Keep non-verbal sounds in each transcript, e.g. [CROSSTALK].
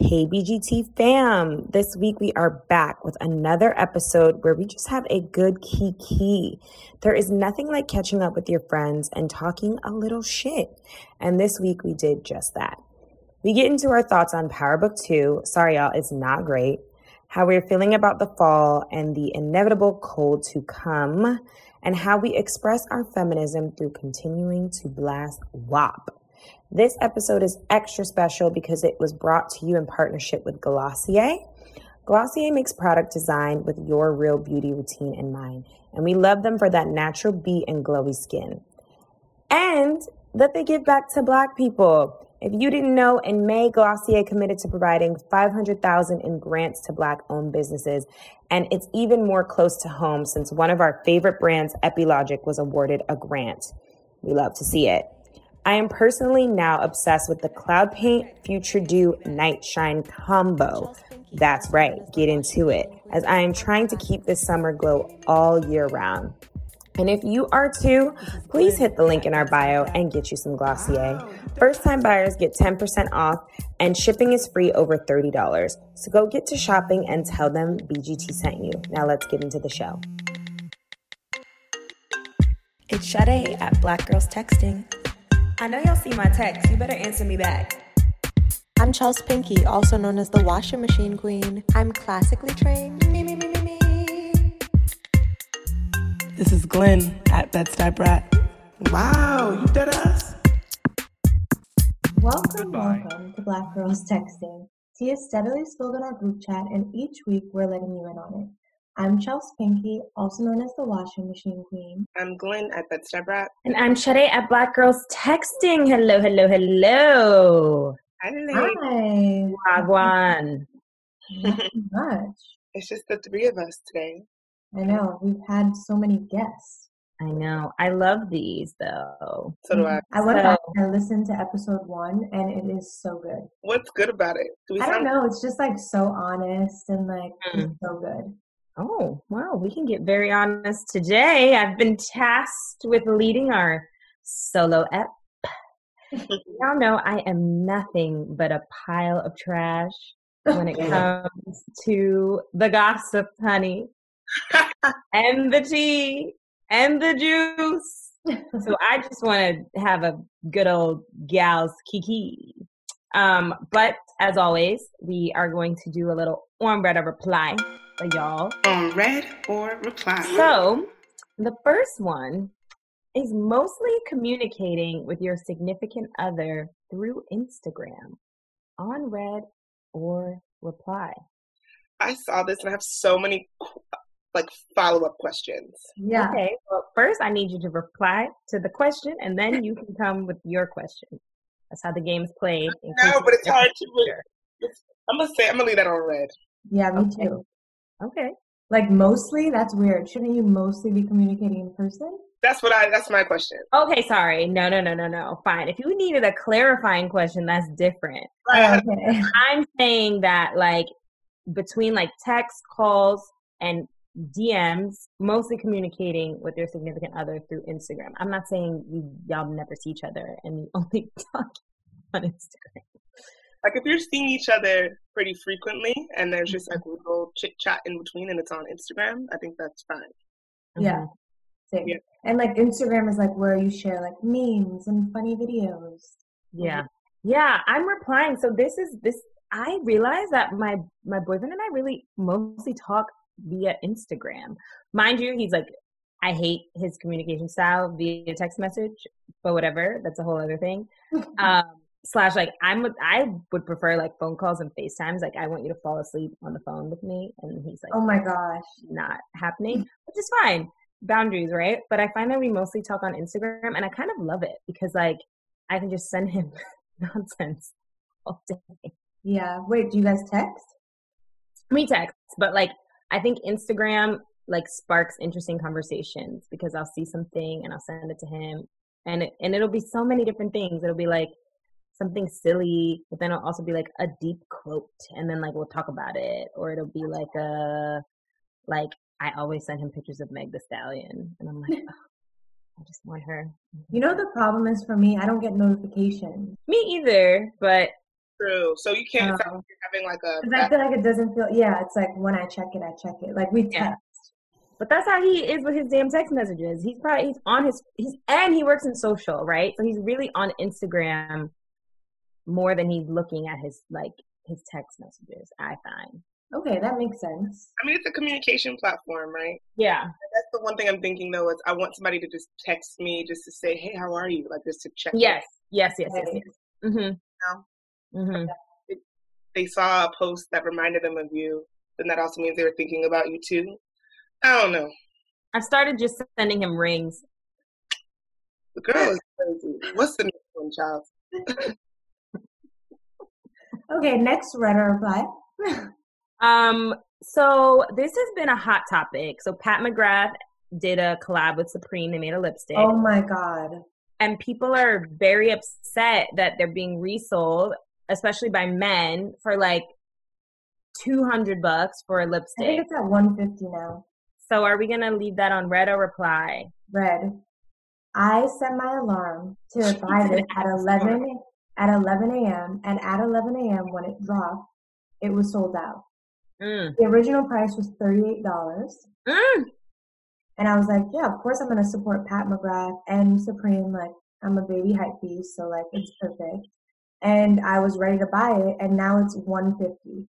Hey, BGT fam. This week we are back with another episode where we just have a good key. There is nothing like catching up with your friends and talking a little shit. And this week we did just that. We get into our thoughts on Power Book 2. Sorry, y'all, it's not great. How we're feeling about the fall and the inevitable cold to come, and how we express our feminism through continuing to blast WAP. This episode is extra special because it was brought to you in partnership with Glossier. Glossier makes product design with your real beauty routine in mind, and we love them for that natural beat and glowy skin. And that they give back to black people. If you didn't know, in May, Glossier committed to providing 500,000 in grants to black owned businesses. And it's even more close to home since one of our favorite brands, Epilogic, was awarded a grant. We love to see it. I am personally now obsessed with the Cloud Paint Future Dew Night Shine combo. That's right, get into it, as I am trying to keep this summer glow all year round. And if you are too, please hit the link in our bio and get you some Glossier. First time buyers get 10% off and shipping is free over $30. So go get to shopping and tell them BGT sent you. Now let's get into the show. It's Sade at Black Girls Texting. I know y'all see my text. You better answer me back. I'm Chels Pinky, also known as the washing machine queen. I'm classically trained. Me, me, me, me, me. This is Glenn at Bed-Stuy Brat. Wow, you did us. Welcome, welcome to Black Girls Texting. Tia steadily spilled in our group chat, and each week we're letting you in on it. I'm Chels Pinky, also known as the washing machine queen. I'm Glenn at Bed-Stuy And I'm Sade at Black Girls Texting. Hello, hello, hello. Hello. Hi. Wagwan. Not much. It's just the three of us today. I know. We've had so many guests. I know. I love these though. So do I. I went So- back and listened to episode one, and it is so good. What's good about it? Do we I don't know. It's just like so honest and like Mm. so good. Oh, wow. We can get very honest today. I've been tasked with leading our solo ep. Y'all know I am nothing but a pile of trash when it [LAUGHS] comes to the gossip, honey, and the tea and the juice. So I just want to have a good old gal's kiki. Um, but as always, we are going to do a little on read or reply for y'all. On read or reply? So, the first one is mostly communicating with your significant other through Instagram on read or reply. I saw this and I have so many like follow up questions. Yeah. Okay, well, first I need you to reply to the question and then you can come with your question. That's how the game's played. No, but it's hard to. Re- it's, I'm gonna say I'm gonna leave that on read. Yeah, me Okay. too. Okay. Like mostly, that's weird. Shouldn't you mostly be communicating in person? That's what I. That's my question. Okay, sorry. No, no, no, no, no. Fine. If you needed a clarifying question, that's different. Oh, [LAUGHS] okay. I'm saying that like between like text calls and DMs, mostly communicating with your significant other through Instagram. I'm not saying you y'all never see each other and you [LAUGHS] only talk on Instagram. Like if you're seeing each other pretty frequently and there's just like a little chit chat in between and it's on Instagram, I think that's fine. Yeah. Mhm. Same. Yeah. And like Instagram is like where you share like memes and funny videos. Yeah. Yeah, I'm replying. So this is this I realize that my my boyfriend and I really mostly talk via Instagram. Mind you, he's like I hate his communication style via text message, but whatever, that's a whole other thing. [LAUGHS] Um slash like I'm I would prefer like phone calls and FaceTimes. Like I want you to fall asleep on the phone with me and he's like Oh my gosh. not happening, which is fine. Boundaries, right? But I find that we mostly talk on Instagram and I kind of love it because like I can just send him [LAUGHS] nonsense all day. Yeah. Wait, do you guys text? We text, but like I think Instagram like sparks interesting conversations because I'll see something and I'll send it to him and it, and it'll be so many different things. It'll be like something silly, but then it'll also be like a deep quote and then like we'll talk about it or it'll be like a like I always send him pictures of Meg the Stallion and I'm like [LAUGHS] "Oh, I just want her. You know the problem is for me, I don't get notifications. Me either, but True. So you can't. Um, like you're having like a. Because I feel like it doesn't feel. Yeah, it's like when I check it, I check it. Like we text. Yeah. But that's how he is with his damn text messages. He's probably he's on his he's and he works in social, right? So he's really on Instagram more than he's looking at his like his text messages. I find. Okay, that makes sense. I mean, it's a communication platform, right? Yeah. That's the one thing I'm thinking though is I want somebody to just text me just to say, "Hey, how are you?" Like just to check. in. Yes. Yes. Yes. Yes. Yes. Mm-hmm. Mm-hmm. They saw a post that reminded them of you, then that also means they were thinking about you too. I don't know. I've started just sending him rings. The girl is crazy. What's the next one, child? [LAUGHS] Okay, next read or reply. Um, so this has been a hot topic. So Pat McGrath did a collab with Supreme. They made a lipstick. oh my god. and people are very upset that they're being resold, especially by men, for like two hundred bucks for a I think lipstick. it's at 150 now. So are we gonna leave that on read or reply? Read. I set my alarm to [LAUGHS] buy this at 11 at 11 a.m. and at 11 a.m. when it dropped, it was sold out. Mm. The original price was $38. Mm. And I was like, yeah, of course I'm to support Pat McGrath and Supreme. Like, I'm a baby hype beast, so like, it's perfect. And I was ready to buy it, and now it's 150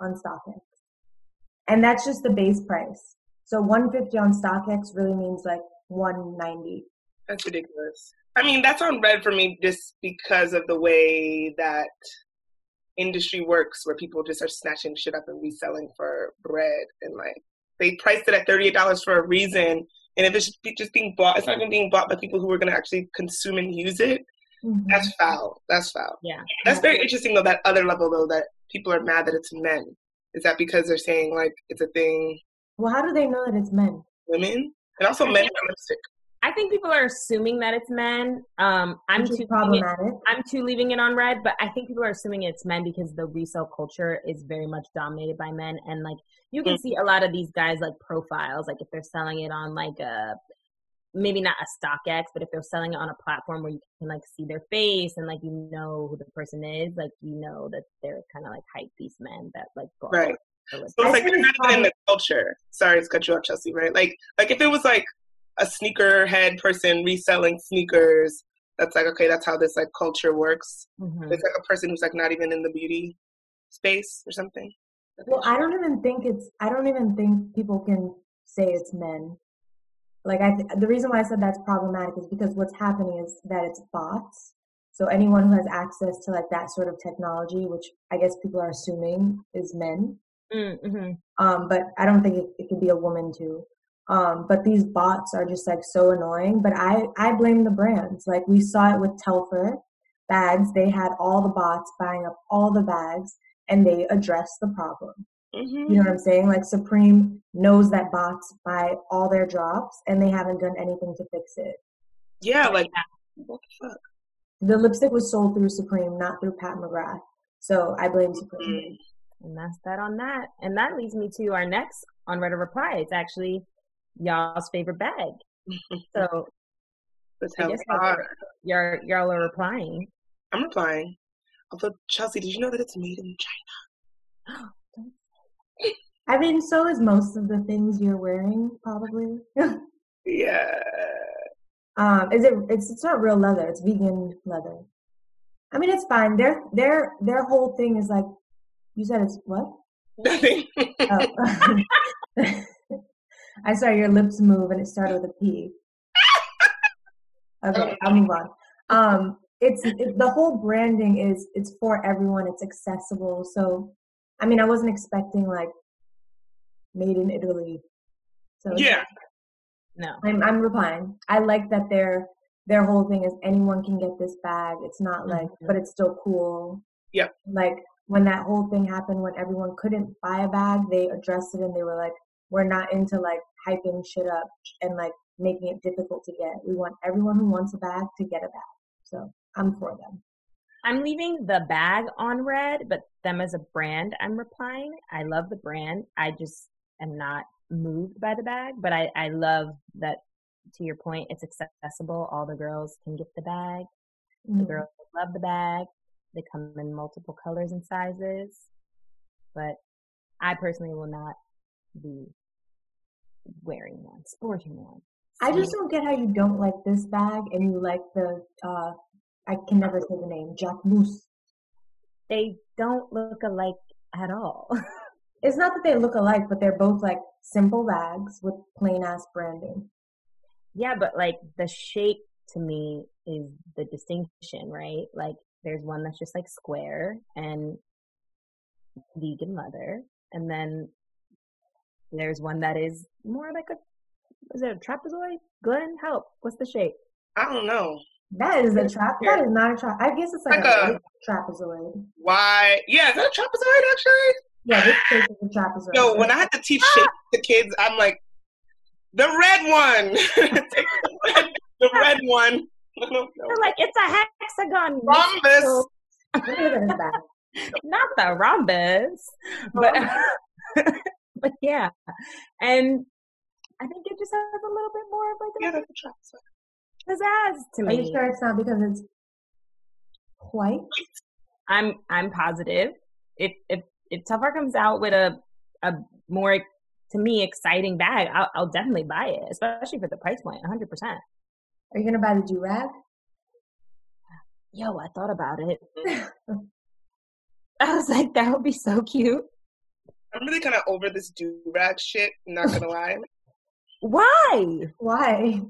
on StockX. And that's just the base price. So 150 on StockX really means like 190. That's ridiculous. I mean, that's on read for me just because of the way that industry works, where people just are snatching shit up and reselling for bread, and like they priced it at thirty eight dollars for a reason. And if it's just just being bought, it's not even being bought by people who are going to actually consume and use it. Mhm. That's foul. That's foul. Yeah. That's very interesting, though. That other level, though, that people are mad that it's men. Is that because they're saying like it's a thing, Well, how do they know that it's men? women, and also men wear lipstick? I think people are assuming that it's men. Um, I'm too leaving it, problematic. I'm too leaving it on read, but I think people are assuming it's men because the resale culture is very much dominated by men, and like you can see a lot of these guys like profiles, like if they're selling it on like a maybe not a StockX, but if they're selling it on a platform where you can like see their face and like you know who the person is, like you know that they're kind of like hype these men that like go Right. So it's like think they're not even in the culture. Sorry to cut you off, Chelsea. Right? Like, like if it was like a sneakerhead person reselling sneakers, that's like okay, that's how this like culture works. Mhm. It's like a person who's like not even in the beauty space or something. Well, I don't even think it's. I don't even think people can say it's men. Like I, th- the reason why I said that's problematic is because what's happening is that it's bots. So anyone who has access to like that sort of technology, which I guess people are assuming is men, Mm-hmm. um, but I don't think it, it could be a woman too. Um, but these bots are just like so annoying. But I, I blame the brands. Like we saw it with Telfar bags. They had all the bots buying up all the bags and they addressed the problem. Mm-hmm. You know what I'm saying? Like Supreme knows that bots buy all their drops and they haven't done anything to fix it. Yeah, like what the fuck? The lipstick was sold through Supreme, not through Pat McGrath. So I blame Supreme. Mm. And that's that on that. And that leads me to our next on Reddit reply. It's actually y'all's favorite bag. [LAUGHS] So That's I how guess we that's- are. y'all y'all are replying. I'm replying. Although Chelsea, did you know that it's made in China? [GASPS] [GASPS] [GASPS] I mean, so is most of the things you're wearing, probably. [LAUGHS] Yeah. um, is it? It's it's not real leather. It's vegan leather. I mean, it's fine. Their their their whole thing is like, you said it's what? Nothing. Oh. [LAUGHS] I saw your lips move and it started with a P. [LAUGHS] Okay, I'll move on. Um, it's it, the whole branding is it's for everyone. It's accessible. So, I mean, I wasn't expecting like made in Italy. So it's- yeah. No. I'm I'm replying. I like that their their whole thing is anyone can get this bag. It's not like, Mhm. but it's still cool. Yeah, Like when that whole thing happened, when everyone couldn't buy a bag, they addressed it and they were like, "We're not into like hyping shit up and like making it difficult to get. We want everyone who wants a bag to get a bag." So I'm for them. I'm leaving the bag on read, but them as a brand, I'm replying. I love the brand. I just am not moved by the bag, but I, I love that to your point, it's accessible. All the girls can get the bag. The Mhm. girls love the bag. they come in multiple colors and sizes. But I personally will not be wearing one, sporting one. I just don't get how you don't like this bag and you like the uh I can never say the name, Jacquemus. They don't look alike at all. [LAUGHS] It's not that they look alike, but they're both like simple bags with plain ass branding. yeah, but like the shape to me is the distinction, right? Like there's one that's just like square and vegan mother, and then there's one that is more like a is it a trapezoid? Glenn, help. What's the shape? I don't know That is a trap. That is not a trap. I guess it's like, Like a, a- trapezoid. why. Yeah, is that a trapezoid actually? Yeah, this shape is a trapezoid. Yo, when I had to teach shape ah! to kids, I'm like, the red one, [LAUGHS] the red, the red one. I don't know. They're like it's a hexagon. Rhombus. So- Let me look at this not the rhombus, but [LAUGHS] but yeah, and I think it just has a little bit more of Yeah, like that's a trapezoid. A pizzazz to Are you sure it's not because it's white? I'm I'm positive. If if if Telfar comes out with a a more to me exciting bag, I'll, I'll definitely buy it, especially for the price point, 100. percent Are you gonna buy the do rag? Yo, I thought about it. [LAUGHS] [LAUGHS] I was like, that would be so cute. I'm really kind of over this do rag shit. Not gonna lie, [LAUGHS] Why? Why?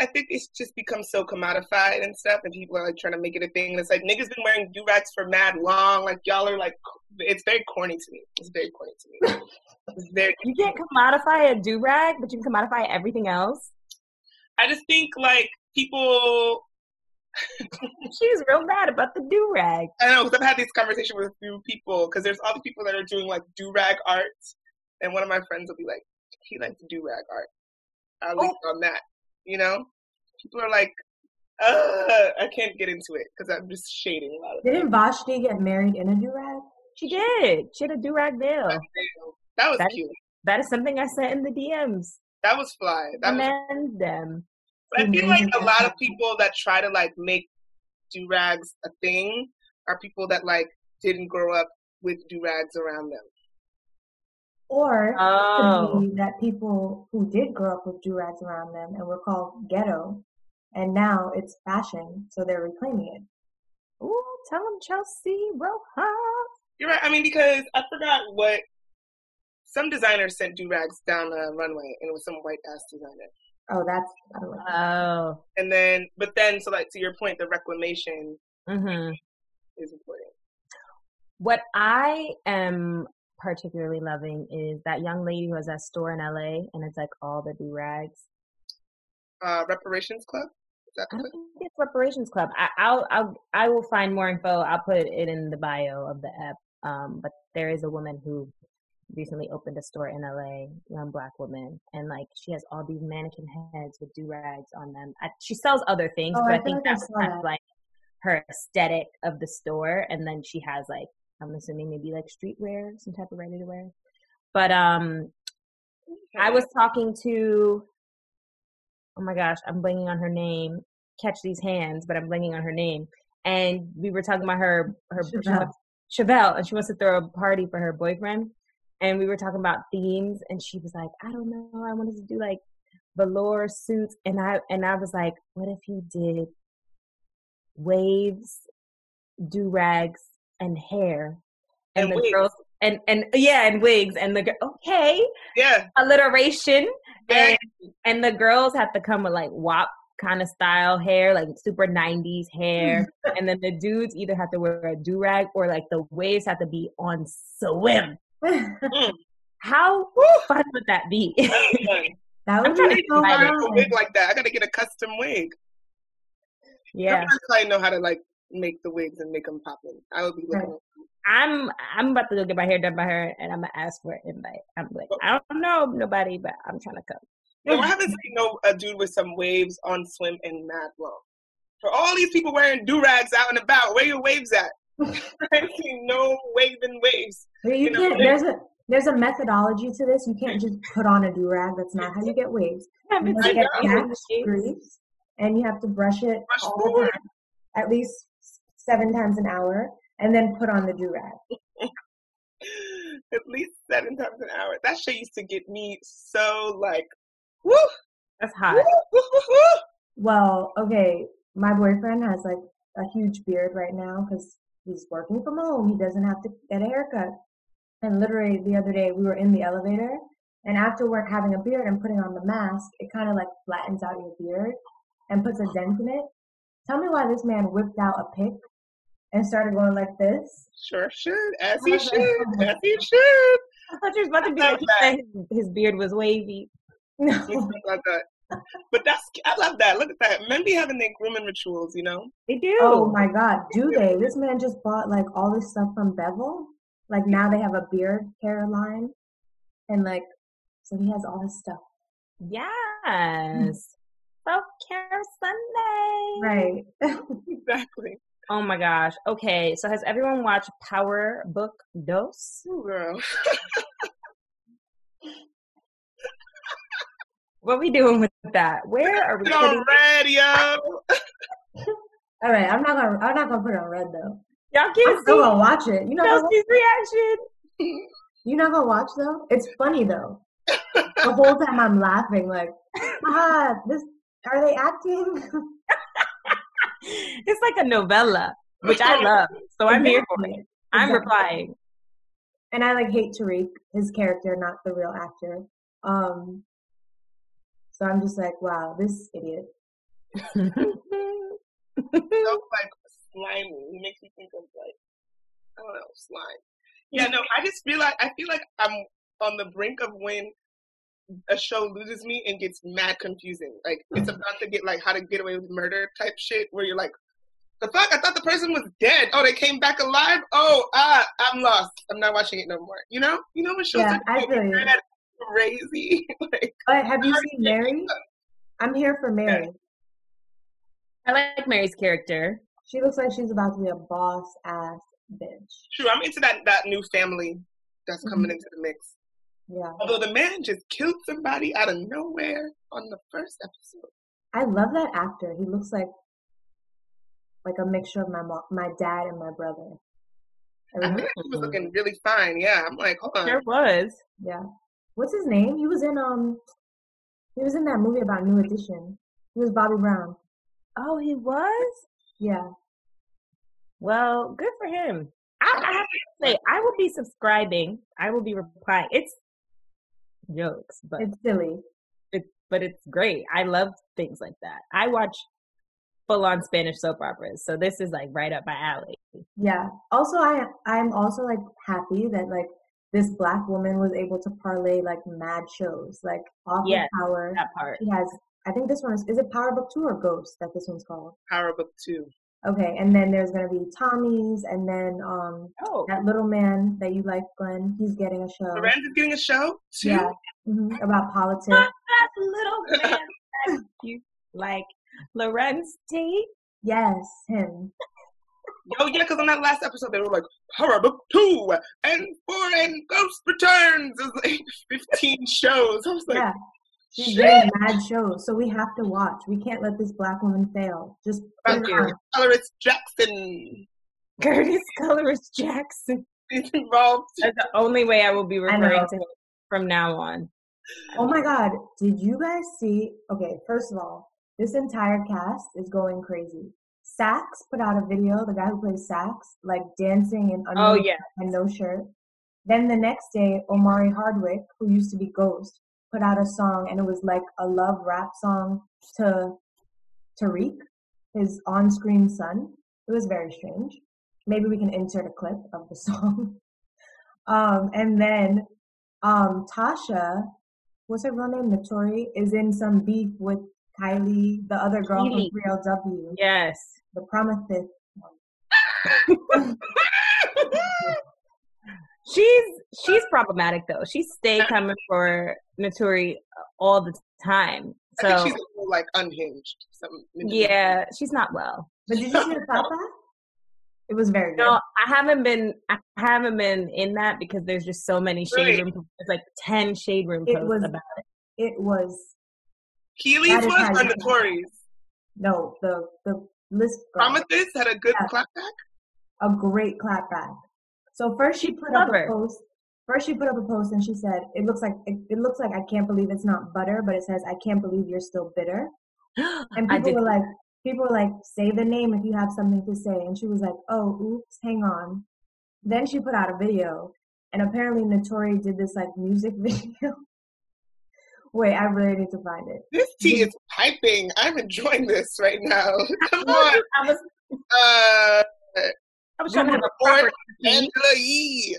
I think it's just become so commodified and stuff, and people are like trying to make it a thing. And it's like niggas been wearing do rags for mad long. Like y'all are like, it's very corny to me. It's very corny to me. It's very. You can't commodify a do rag, but you can commodify everything else. I just think like people She's real mad about the do rag. I know because I've had these conversations with a few people because there's all the people that are doing like do rag art, and one of my friends will be like, he likes do rag art. I'll link oh. on that. You know, people are like, uh, I can't get into it because I'm just shading a lot of. Didn't Vashtie get married in a do rag? She did. She had a do rag veil. That was That- cute. That is something I sent in the DMs. That was fly. That was. Them. But I feel like a lot of people that try to like make do rags a thing are people that like didn't grow up with do rags around them. Or it Oh. could be that people who did grow up with do rags around them and were called ghetto, and now it's fashion, so they're reclaiming it. Ooh, tell them Chelsea Rojas. You're right. I mean, because I forgot what some designer sent do rags down the runway, and it was some white ass designer. Oh, that's I don't like. Oh. And then, but then, so like to your point, the reclamation hmm is important. What I am particularly loving is that young lady who has that store in LA and it's like all the do rags. Uh, Reparations Club. I don't think it's Reparations Club. I, I'll, I'll, I will find more info. I'll put it in the bio of the app. Um, but there is a woman who recently opened a store in LA, young black woman, and like she has all these mannequin heads with do rags on them. I, she sells other things, Oh, but I I think that's kind that. of like her aesthetic of the store. And then she has like, I'm assuming maybe like streetwear, some type of ready to wear. But um, I was talking to, oh my gosh, I'm blanking on her name. Catch these hands, but I'm blanking on her name. And we were talking about her, her Chevelle. Chevelle, and she wants to throw a party for her boyfriend. And we were talking about themes, and she was like, I don't know, I wanted to do like velour suits, and I and I was like, what if you did waves, do rags, and hair, and, And the wigs. girls, and and yeah, and wigs, and the okay, Yeah. alliteration Yeah. and, and the girls have to come with like wop kind of style hair, like super 90s hair. [LAUGHS] and then the dudes either have to wear a do rag or like the waves have to be on swim. Mm. [LAUGHS] How fun would that be? that [LAUGHS] I'm would trying to be so get I excited. got a wig like that. I gotta get a custom wig. yeah. I know how to like make the wigs and make them poppin'. I would be looking. I'm I'm about to go get my hair done by her and I'm gonna ask for an invite. I'm like, oh. I don't know nobody, but I'm trying to come. No, I haven't seen no a dude with some waves on swim and mad long. For all these people wearing do rags out and about, where your waves at? [LAUGHS] I seen no waving waves. You You know, can't, there's a there's a methodology to this. You can't mm. just put on a do rag. That's not how you get waves. [LAUGHS] I You must get back grease, and you have to brush it Brush all the time, at least seven times an hour and then put on the do rag. [LAUGHS] At least seven times an hour. That shit used to get me so like, woo, That's hot. woo, woo, woo. Well, okay, my boyfriend has like a huge beard right now because he's working from home. He doesn't have to get a haircut. And literally the other day we were in the elevator and after we're having a beard and putting on the mask, it kind of like flattens out your beard and puts a dent in it. Tell me why this man whipped out a pick and started going like this. Sure should, as I he was [LAUGHS] like, should, as he should. I thought you was about to be I like, he said his, his beard was wavy. [LAUGHS] No. Like that. But that's I love that. Look at that. Men be having their grooming rituals, you know. They do. Oh my god, do they? This man just bought like all this stuff from Bevel. Like now they have a beard care line. And like so he has all this stuff. Yes. [LAUGHS] Self care Sunday. Right. Exactly. Oh my gosh. Okay. So has everyone watched Power Book Dos? Ooh, girl. What are we doing with that? Where are we Get putting on radio. all right, I'm not gonna I'm not gonna put it on read though. Y'all I'm can't still see gonna watch it. You know Chelsea's reaction. [LAUGHS] you not gonna watch though? It's funny though. The whole time I'm laughing like, [LAUGHS] ah, this are they acting? [LAUGHS] [LAUGHS] It's like a novella, which I [LAUGHS] love. So I'm here for it. I'm Exactly. replying. And I like hate Tariq, his character, not the real actor. Um so I'm just like, wow, this idiot. [LAUGHS] so like slimy. He makes me think of like I don't know, slime. Yeah, no, I just feel like I feel like I'm on the brink of when a show loses me and gets mad confusing. Like it's about to get like how to get away with murder type shit where you're like, the fuck? I thought the person was dead. Oh, they came back alive. Oh, ah, I'm lost. I'm not watching it no more. You know? You know what shows Yeah, are I getting feel you. mad, crazy. [LAUGHS] like But have you seen Mary? I'm here for Mary. I like Mary's character. She looks like she's about to be a boss ass bitch. true, I'm into that that new family that's coming into the mix. Yeah. Although the man just killed somebody out of nowhere on the first episode. I love that actor. He looks like like a mixture of my mom, my dad and my brother. I Everything- feel like he was looking really fine. Yeah, I'm like, hold on. There was. Yeah. What's his name? He was in um he was in that movie about New Edition. He was Bobby Brown. Oh, he was? Yeah. Well, good for him. I, I have to say, I will be subscribing. I will be replying. It's jokes, but It's silly. it's but it's great. I love things like that. I watch full on Spanish soap operas, so this is like right up my alley. Yeah. Also I I'm also like happy that like this black woman was able to parlay like mad shows. Like off Yes, of power. That part. She has I think this one is is it Power Book Two or Ghost that this one's called? Power Book Two. Okay, and then there's gonna be Tommy's and then um Oh, that little man that you like, Glenn, he's getting a show. Miranda's getting a show too. Yeah. hmm About politics. [LAUGHS] that little [LAUGHS] man that you like Larenz Tate. Yes, him. [LAUGHS] Oh yeah, because on that last episode they were like Power Book Two and Four and Ghost Returns. It was like 15 shows. I was like, Yeah. She's shit. getting mad shows, so we have to watch. We can't let this black woman fail. Just put Thank you. Colorist Jackson [LAUGHS] Curtis Colorist Jackson. is involved. That's the only way I will be referring to him from now on. Oh my god, did you guys see? Okay, first of all, this entire cast is going crazy. Saxe put out a video, the guy who plays Saxe, like dancing in Oh underwear yeah. and no shirt. Then the next day, Omari Hardwick, who used to be Ghost, put out a song and it was like a love rap song to Tariq, his on screen son. It was very strange. Maybe we can insert a clip of the [LAUGHS] song. Um, and then um, Tasha, what's her real name? Naturi, is in some beef with Kylie, the other girl Kylie. from 3LW, Yes. the Prometheus. [LAUGHS] She's she's problematic though. She stayed coming for Naturi all the time. I think So she's a little, like unhinged. Some yeah, she's not well. But did you see the [LAUGHS] Papa? It was very good. No, I haven't been I haven't been in that because there's just so many shade Right. room. It's like ten shade room It posts was- about it. It was Kiely's was or Notorious? no the the List Prometheus had a good Yeah. clapback. a great clapback. So first she put up Clever. a post. First she put up a post and she said, "It looks like it, it looks like I can't believe it's not butter, but it says I can't believe you're still bitter." [GASPS] And I people did. were like, people were like, "Say the name if you have something to say." And she was like, "Oh, oops, hang on." Then she put out a video, and apparently Naturi did this like music [LAUGHS] video. Wait, I really need to find it. This tea is piping. I'm enjoying this right now. [LAUGHS] Come on. I was, Uh, I was trying to have a Report. proper tea. Angela Yee.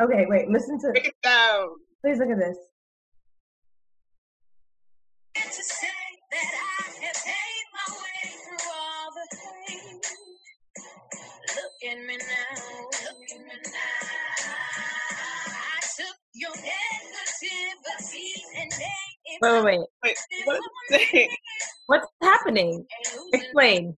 Okay, wait, listen to. Break it down. Please look at this. to say that I have made my way through all the pain. Look at me now. Look at me now. I took your negativity and made it Wait, wait, wait. Wait, what is? What's happening? Explain.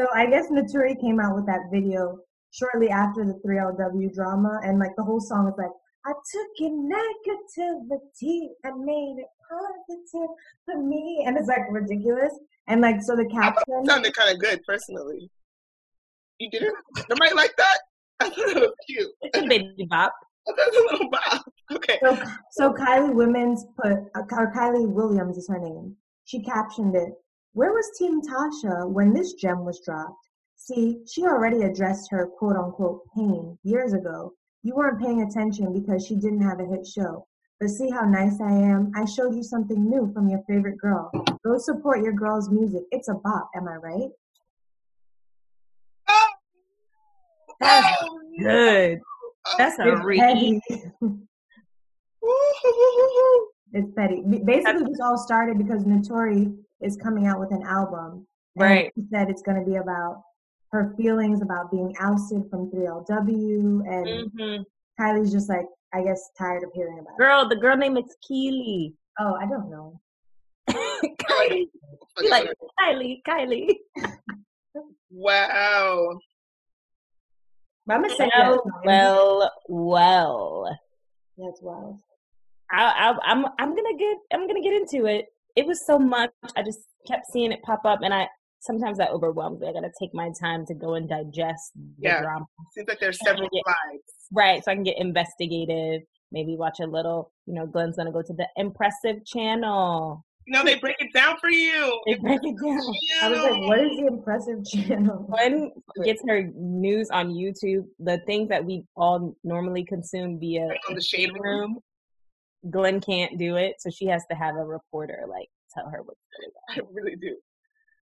So I guess Naturi came out with that video shortly after the 3LW drama, and like the whole song is like, I took your negativity and made it positive for me, and it's like ridiculous. And like, so the I caption, it sounded kind of good, personally. You didn't? Nobody like that? [LAUGHS] I thought it was cute. It's a baby bop. [LAUGHS] I thought it was a little bob. Okay. so, so Kylie Women's put, uh, or Kylie Williams is her name. She captioned it, Where was Team Tasha when this gem was dropped? See, she already addressed her quote unquote pain years ago. You weren't paying attention because she didn't have a hit show. But see how nice I am? I showed you something new from your favorite girl. Go support your girl's music. It's a bop, am I right? Oh, That's oh, Good. oh, That's a It's reach. [LAUGHS] It's petty. Basically, this all started because Naturi is coming out with an album. Right. She said it's going to be about her feelings about being ousted from 3LW. And hmm Kylie's just like, I guess, tired of hearing about it. Girl, the girl name is Kiely. Oh, I don't know. [LAUGHS] Kylie. You like Kylie, Kylie. Wow. But I'm going to say. Well, well, well. That's wild. I, I, I'm, I'm gonna get, I'm gonna get into it. It was so much. I just kept seeing it pop up, and I sometimes that overwhelms me. I gotta take my time to go and digest the Yeah. drama. Seems like there's several Yeah. slides. Right, so I can get investigative. Maybe watch a little. You know, Glenn's gonna go to the impressive channel. You know, they break it down for you. [LAUGHS] They break it down. I was like, what is the impressive channel? [LAUGHS] Glenn gets her news on YouTube. The things that we all normally consume via on the shade room? room. Glenn can't do it, so she has to have a reporter like tell her what's [LAUGHS] going on. I really do.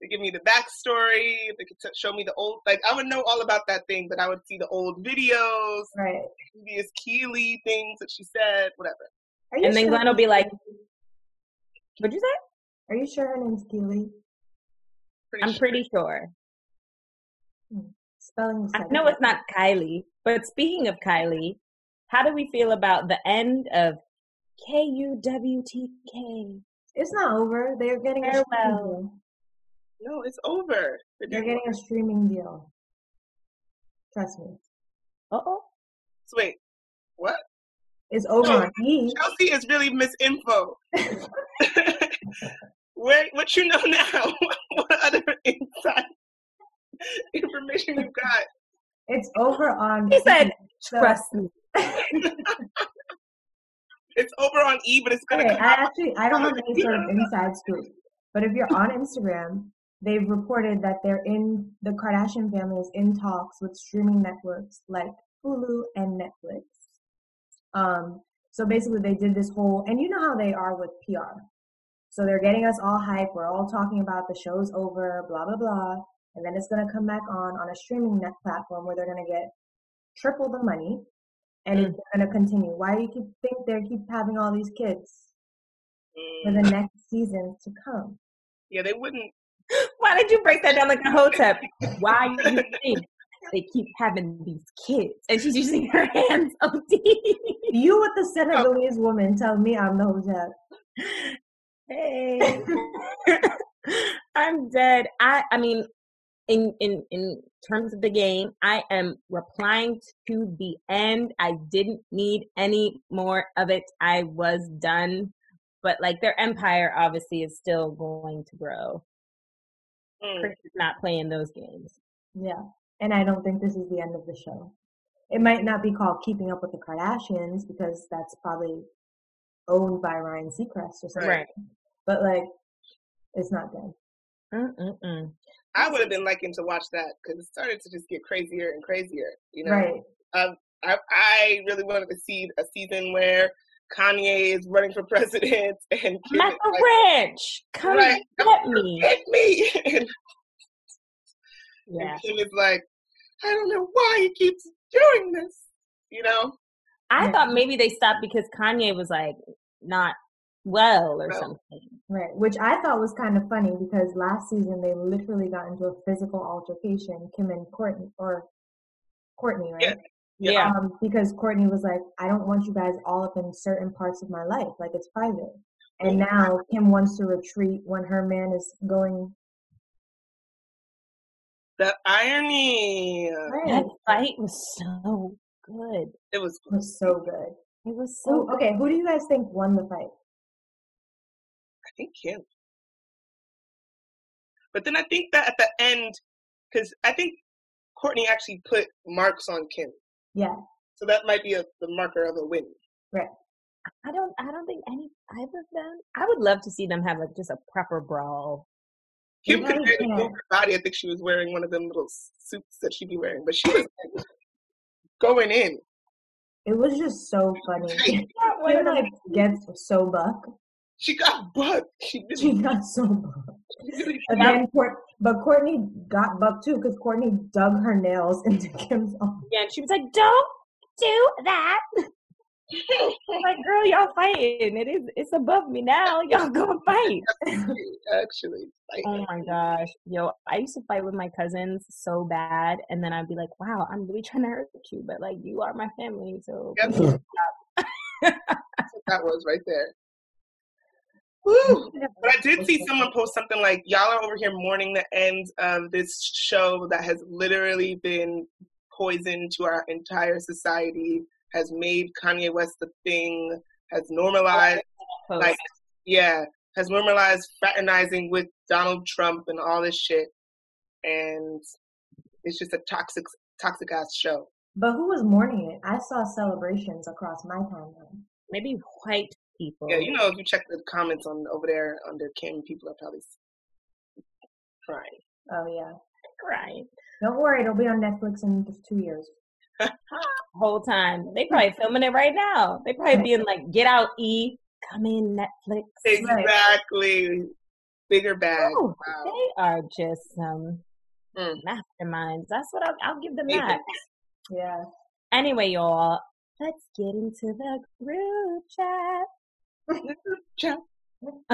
They give me the backstory. They could t- show me the old, like I would know all about that thing, but I would see the old videos, Right. previous Kiely things that she said, whatever. Are you And then Glenn will be like, What'd you say? Are you sure her name's Kiely? Pretty I'm sure. pretty sure. Hmm. Spelling. I know it's not Kylie, but speaking of Kylie, how do we feel about the end of K U W T K? It's not over. They're getting a streaming Farewell. Deal. No, it's over. They're They're getting a streaming deal. Trust me. Uh oh. So wait, what? It's over No. on E. Chelsea is really misinfo. [LAUGHS] Where, what you know now? [LAUGHS] what other inside information you got? It's over on He said, So- Trust me. [LAUGHS] It's over on E, but it's gonna Okay, come I out. actually I don't have any sort of inside scoop, but if you're on Instagram, they've reported that they're in the Kardashian family is in talks with streaming networks like Hulu and Netflix. Um, so basically, they did this whole, and you know how they are with PR. So they're getting us all hype. We're all talking about the show's over, blah blah blah, and then it's gonna come back on on a streaming net platform where they're gonna get triple the money, and it's gonna continue. Why do you keep think they keep having all these kids? for the Mm, next seasons to come. yeah, they wouldn't. Why did you break that down like a hotep? Why do you think they keep having these kids? And she's using her hands OD. [LAUGHS] You with the Senegalese oh. woman tell me I'm the hotep. hey. I'm dead. I I mean in in in terms of the game, I am replying to the end. I didn't need any more of it. I was done. But like their empire obviously is still going to grow. Mm. Kris is not playing those games. Yeah. And I don't think this is the end of the show. It might not be called Keeping Up with the Kardashians because that's probably owned by Ryan Seacrest or something. Right. But like, it's not good. Mm-mm-mm. I would have been liking to watch that because it started to just get crazier and crazier. You know, Right. I, I really wanted to see a season where Kanye is running for president [LAUGHS] and Kim is Michael like, Rich, come Right. get me. [LAUGHS] Get me! And, Yeah. and Kim is like, I don't know why he keeps doing this. You know, I Yeah. thought maybe they stopped because Kanye was like not well or No. something. Right. Which I thought was kind of funny because last season they literally got into a physical altercation, Kim and Kourtney, or Kourtney, right? Yeah. Yeah. Um, because Kourtney was like, I don't want you guys all up in certain parts of my life. Like it's private. And now Kim wants to retreat when her man is going. the irony. Right. That fight was so good. It was It was so good. It was so Who, okay, who do you guys think won the fight? I think Kim. But then I think that at the end, because I think Kourtney actually put marks on Kim, Yeah. so that might be a, the marker of a win. Right. I don't I don't think any either of them I would love to see them have like just a proper brawl. Kim You could really barely move her body. I think she was wearing one of them little suits that she'd be wearing, but she was like, [LAUGHS] going in. It was just so funny. One [LAUGHS] Kim like gets so buck. She got bugged. She She got so buck. she really But then Court, but Kourtney got buck too because Kourtney dug her nails [LAUGHS] into Kim's arm. Yeah, and she was like, Don't do that. I'm [LAUGHS] like, girl, y'all fighting. It is it's above me now. [LAUGHS] Y'all gonna fight. actually. Like, Oh my gosh. Yo, I used to fight with my cousins so bad and then I'd be like, Wow, I'm really trying to hurt you, but like you are my family, so Yep. That's that was right there. Woo! But I did see someone post something like, "Y'all are over here mourning the end of this show that has literally been poison to our entire society, has made Kanye West the thing, has normalized, like, yeah, has normalized fraternizing with Donald Trump and all this shit, and it's just a toxic, toxic ass show. But who was mourning it? I saw celebrations across my timeline. maybe white people. Yeah, you know, if you check the comments on over there under Kim, people are probably crying. Oh yeah. right. Don't worry, it'll be on Netflix in just two years. [LAUGHS] Whole time. They probably [LAUGHS] filming it right now. They probably being like, Get out, E, come in, Netflix. Exactly. Bigger bag. Oh, Wow. they are just some Mm. masterminds. That's what I'll, I'll give them that. [LAUGHS] Yeah. Anyway, y'all, let's get into the group chat. [LAUGHS]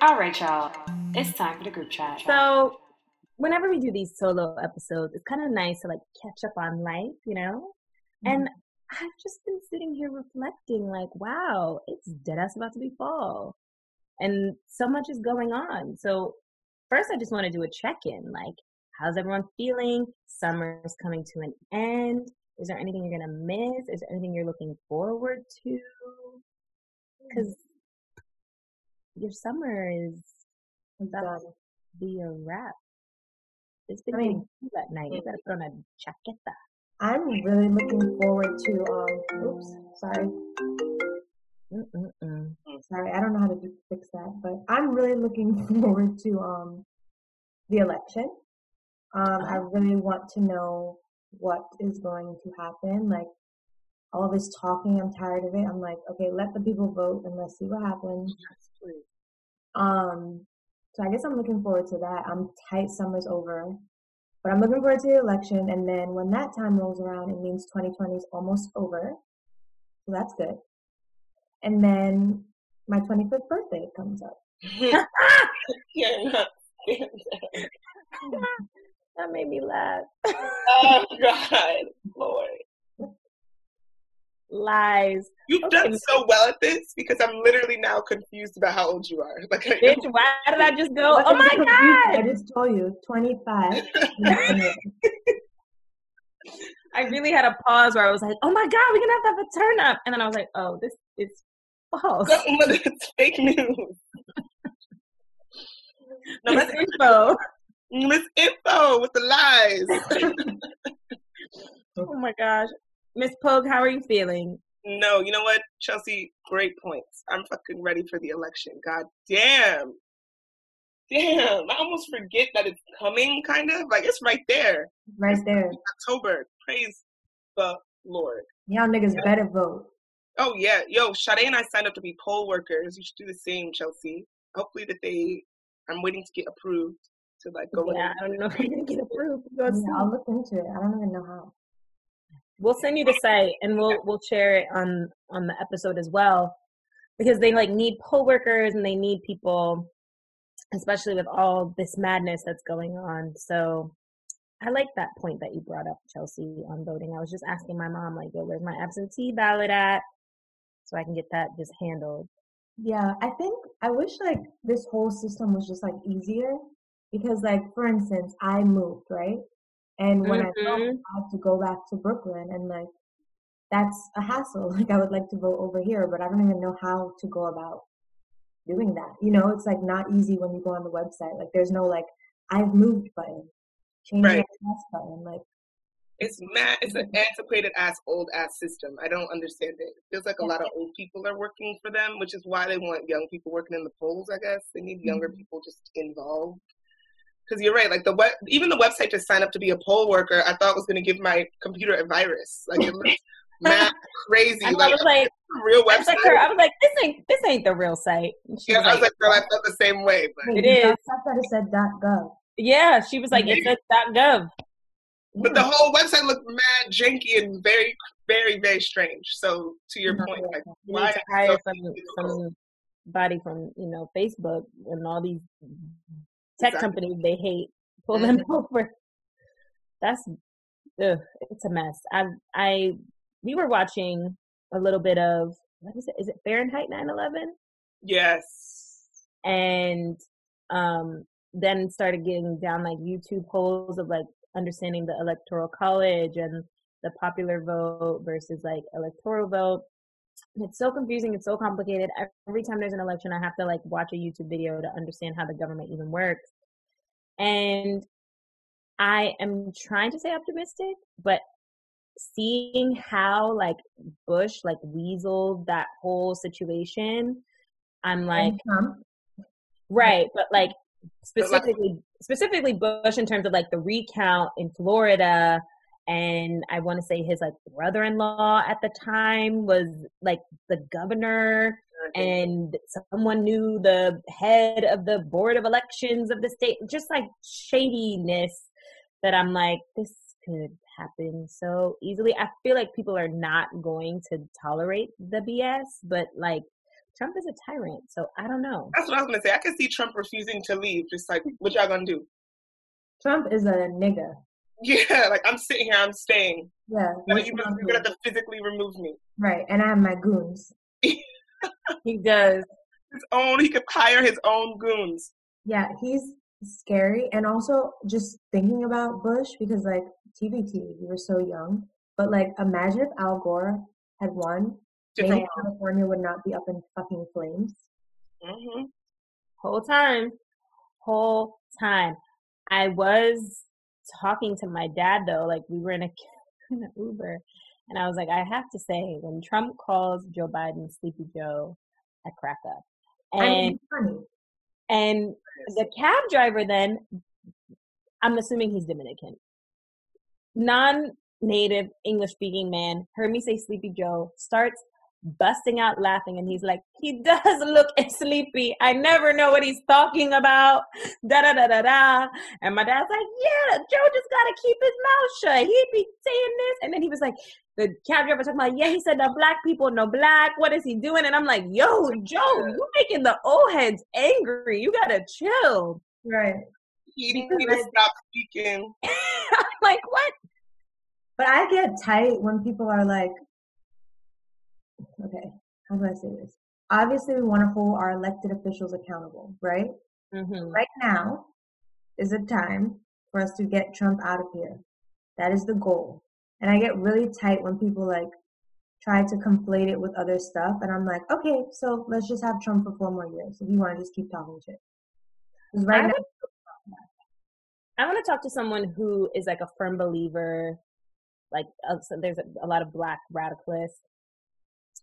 All right, y'all. It's time for the group chat. so, whenever we do these solo episodes, it's kind of nice to like catch up on life, you know? Mm-hmm. And I've just been sitting here reflecting, like, wow, it's dead ass about to be fall. And so much is going on. So, first, I just want to do a check in. Like, how's everyone feeling? Summer's coming to an end. Is there anything you're going to miss? Is there anything you're looking forward to? Because your summer is about to be a wrap. It's been I mean, that night. You gotta put on a chaqueta. I'm really looking forward to um oops, sorry. Mm-mm-mm. Sorry, I don't know how to fix that, but I'm really looking [LAUGHS] forward to um the election. Um, I really want to know what is going to happen. Like all this talking, I'm tired of it. I'm like, okay, let the people vote and let's see what happens. Um, so I guess I'm looking forward to that. I'm tight. Summer's over, but I'm looking forward to the election. And then when that time rolls around, it means 2020 is almost over. So that's good. And then my 25th birthday comes up. [LAUGHS] [LAUGHS] [LAUGHS] That made me laugh. oh God, Lord. Lies. You've Okay. done so well at this because I'm literally now confused about how old you are. [LAUGHS] Like, I, Bitch, why did I just go, oh my? God? I just told you, 25. [LAUGHS] I really had a pause where I was like, oh my God, we're gonna have to have a turn up. And then I was like, oh, this is false. [LAUGHS] it's fake news. No, Miss that's Info. Miss Info with the lies. Oh my gosh. Miss Pogue, how are you feeling? no, you know what, Chelsea? Great points. I'm fucking ready for the election. God damn. Damn. I almost forget that it's coming, kind of. Like, it's right there. Right there. October. Praise the Lord. Y'all niggas better vote. Oh yeah, yo, Sade and I signed up to be poll workers. You should do the same, Chelsea. Hopefully that they. I'm waiting to get approved to like go in. Yeah, I don't know if you're gonna get approved. Go Yeah. I'll look into it. I don't even know how. We'll send you the site and we'll we'll share it on on the episode as well. Because they like need poll workers and they need people, especially with all this madness that's going on. So I like that point that you brought up, Chelsea, on voting. I was just asking my mom, like, yo, where's my absentee ballot at? So I can get that just handled. Yeah, I think I wish like this whole system was just like easier because like for instance, I moved, right? And when I moved, Mhm. I had to go back to Brooklyn and like that's a hassle. [LAUGHS] Like I would like to vote over here, but I don't even know how to go about doing that. You know, it's like not easy when you go on the website. Like there's no like I've moved button, change Right. address button. Like It's mad. It's an antiquated ass, old ass system. I don't understand it. It feels like a lot of old people are working for them, which is why they want young people working in the polls. I guess they need younger Mhm. people just involved. Because you're right. Like the web, even the website to sign up to be a poll worker, I thought was going to give my computer a virus. Like it looks [LAUGHS] mad crazy. I Like was like, a real I was website. like, her, I was like, this ain't this ain't the real site. She yeah, was I was like, like, girl, I felt the same way. But, It you I thought it said .gov. yeah, she was like, it's a .gov. but the whole website looked mad janky and very, very, very strange. So to your No, point, yeah. like You why need to hire so some difficult? somebody from you know Facebook and all these tech Exactly. companies they hate pull them Mm-hmm. over. That's ugh, it's a mess. I I we were watching a little bit of what is it? Is it Fahrenheit 9/11? Yes. And um then started getting down like YouTube holes of like understanding the electoral college and the popular vote versus like electoral vote. It's so confusing. It's so complicated. Every time there's an election, I have to like watch a YouTube video to understand how the government even works. And I am trying to stay optimistic, but seeing how like Bush like weaseled that whole situation, I'm like, And Trump. Right, But, like- specifically specifically Bush in terms of like the recount in Florida and I want to say his like brother-in-law at the time was like the governor and someone knew the head of the board of elections of the state just like shadiness that I'm like this could happen so easily. I feel like people are not going to tolerate the BS, but like Trump is a tyrant, so I don't know. That's what I was gonna say. I can see Trump refusing to leave. Just like, what y'all gonna do? Trump is a nigga. Yeah, [LAUGHS] like I'm sitting here, I'm staying. Yeah. But you you must, gonna you're gonna have to physically remove me. Right. And I have my goons. [LAUGHS] He does. His own, he could hire his own goons. Yeah, he's scary. And also just thinking about Bush because like TBT, we were so young. But like imagine if Al Gore had won. Different. Maybe California would not be up in fucking flames. hmm Whole time. Whole time. I was talking to my dad though, like we were in a [LAUGHS] in an Uber, and I was like, I have to say, when Trump calls Joe Biden Sleepy Joe, I crack up. And and the cab driver then, I'm assuming he's Dominican, non-native English-speaking man heard me say Sleepy Joe, starts busting out laughing, and he's like, "He does look [LAUGHS] sleepy. I never know what he's talking about." Da da da da da. And my dad's like, "Yeah, Joe just gotta keep his mouth shut. He'd be saying this." And then he was like, the cab driver talking about, "Yeah, he said the black people no black. What is he doing?" And I'm like, "Yo, Joe, you making the old heads angry. You gotta chill." Right. He Because need to stop speaking. [LAUGHS] I'm like, what? But I get tight when people are like, okay, how do I say this? Obviously, we want to hold our elected officials accountable, right? Mm-hmm. Right now is a time for us to get Trump out of here. That is the goal. And I get really tight when people like try to conflate it with other stuff. And I'm like, okay, so let's just have Trump for four more years if you want to just keep talking shit. right I now, I want to talk to someone who is like a firm believer. Like, uh, so there's a, a lot of black radicalists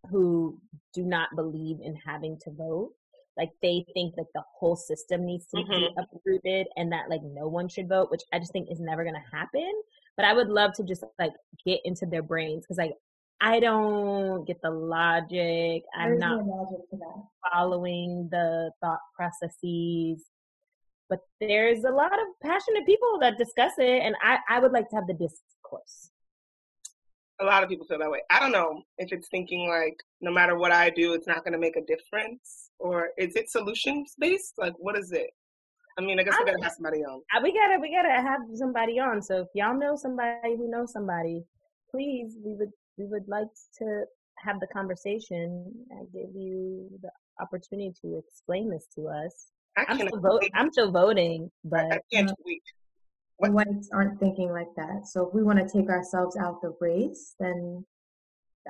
who do not believe in having to vote. Like, they think that the whole system needs to be mm-hmm. uprooted and that like no one should vote, which I just think is never going to happen. But I would love to just like get into their brains because like I don't get the logic. I'm there's not no logic to that. following the thought processes. But there's a lot of passionate people that discuss it, and I, I would like to have the discourse. A lot of people feel that way. I don't know if it's thinking like no matter what I do, it's not going to make a difference, or is it solutions based? Like, what is it? I mean, I guess we gotta have somebody on. We gotta we gotta have somebody on. So if y'all know somebody who knows somebody, please we would we would like to have the conversation and give you the opportunity to explain this to us. I I'm still vote. I'm still voting, but I can't mm. wait. The whites aren't thinking like that. So if we want to take ourselves out the race, then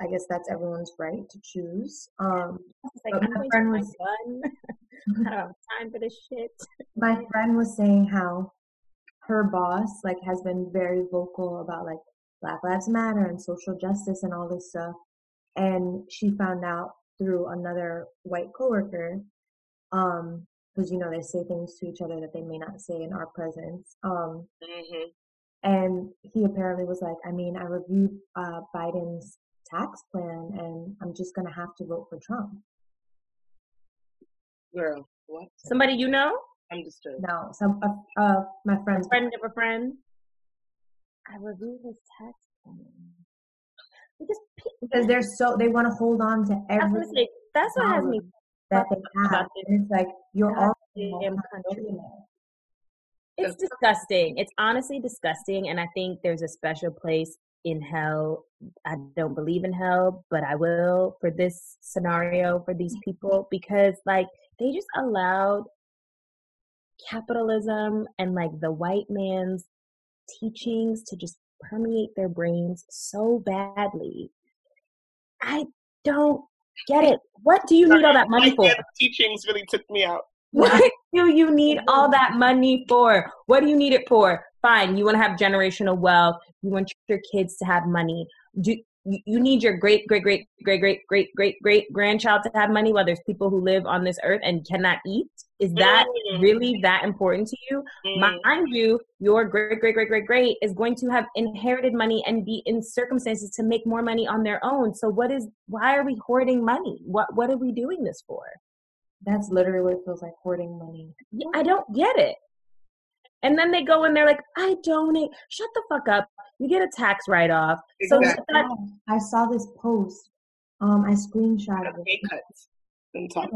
I guess that's everyone's right to choose. Um, like But my friend was-. [LAUGHS] I don't have time for this shit. my friend was saying how her boss like has been very vocal about like Black Lives Matter and social justice and all this stuff, and she found out through another white coworker, um, because you know they say things to each other that they may not say in our presence. Um, hmm and he apparently was like, I mean, I reviewed uh, Biden's tax plan, and I'm just gonna have to vote for Trump. Girl, what? Somebody you know, I'm disturbed. No, some uh, uh my a friend's friend of a friend. I reviewed his tax plan. Because because they're so they want to hold on to I was every gonna say, that's what has me that they have. And it's like you're all goddamn country. It's disgusting. It's honestly disgusting. And I think there's a special place in hell. I don't believe in hell, but I will for this scenario for these people because, like, they just allowed capitalism and, like, the white man's teachings to just permeate their brains so badly. I don't get it. What do you need all that money for? teachings really took me out. What do you need all that money for? What do you need it for? Fine, you want to have generational wealth. You want your kids to have money. Do you you need your great great great great great great great great grandchild to have money while there's people who live on this earth and cannot eat? Is that Mm. really that important to you? Mm. Mind you, your great great great great great is going to have inherited money and be in circumstances to make more money on their own. So what is why are we hoarding money? What what are we doing this for? That's literally what it feels like hoarding money. Yeah, I don't get it. And then they go and they're like, I donate. Shut the fuck up. You get a tax write off. So that, I saw this post. Um, I screenshot it. cuts. And talk.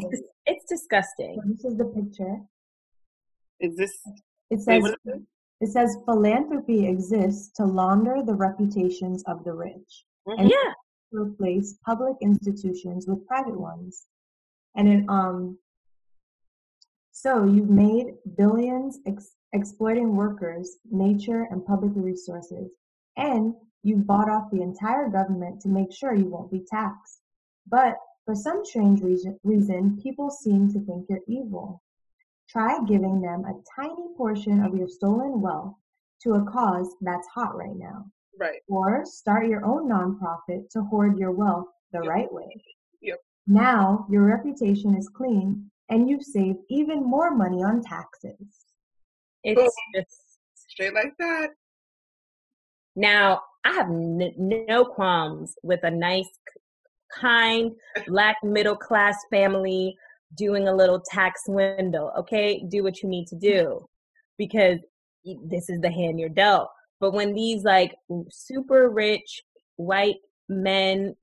it's disgusting. So This is the picture. Is this? It says what is it? it says philanthropy exists to launder the reputations of the rich and Yeah. replace public institutions with private ones. And it um so you've made billions ex- exploiting workers, nature, and public resources, and you've bought off the entire government to make sure you won't be taxed. But for some strange reason, people seem to think you're evil. Try giving them a tiny portion of your stolen wealth to a cause that's hot right now. Right. Or start your own nonprofit to hoard your wealth the Yep. right way. Yep. Now your reputation is clean and you've saved even more money on taxes. It's just Straight like that. now I have n- no qualms with a nice, kind, black middle class family doing a little tax window. Okay, do what you need to mm-hmm. do because this is the hand you're dealt. But when these like super rich white men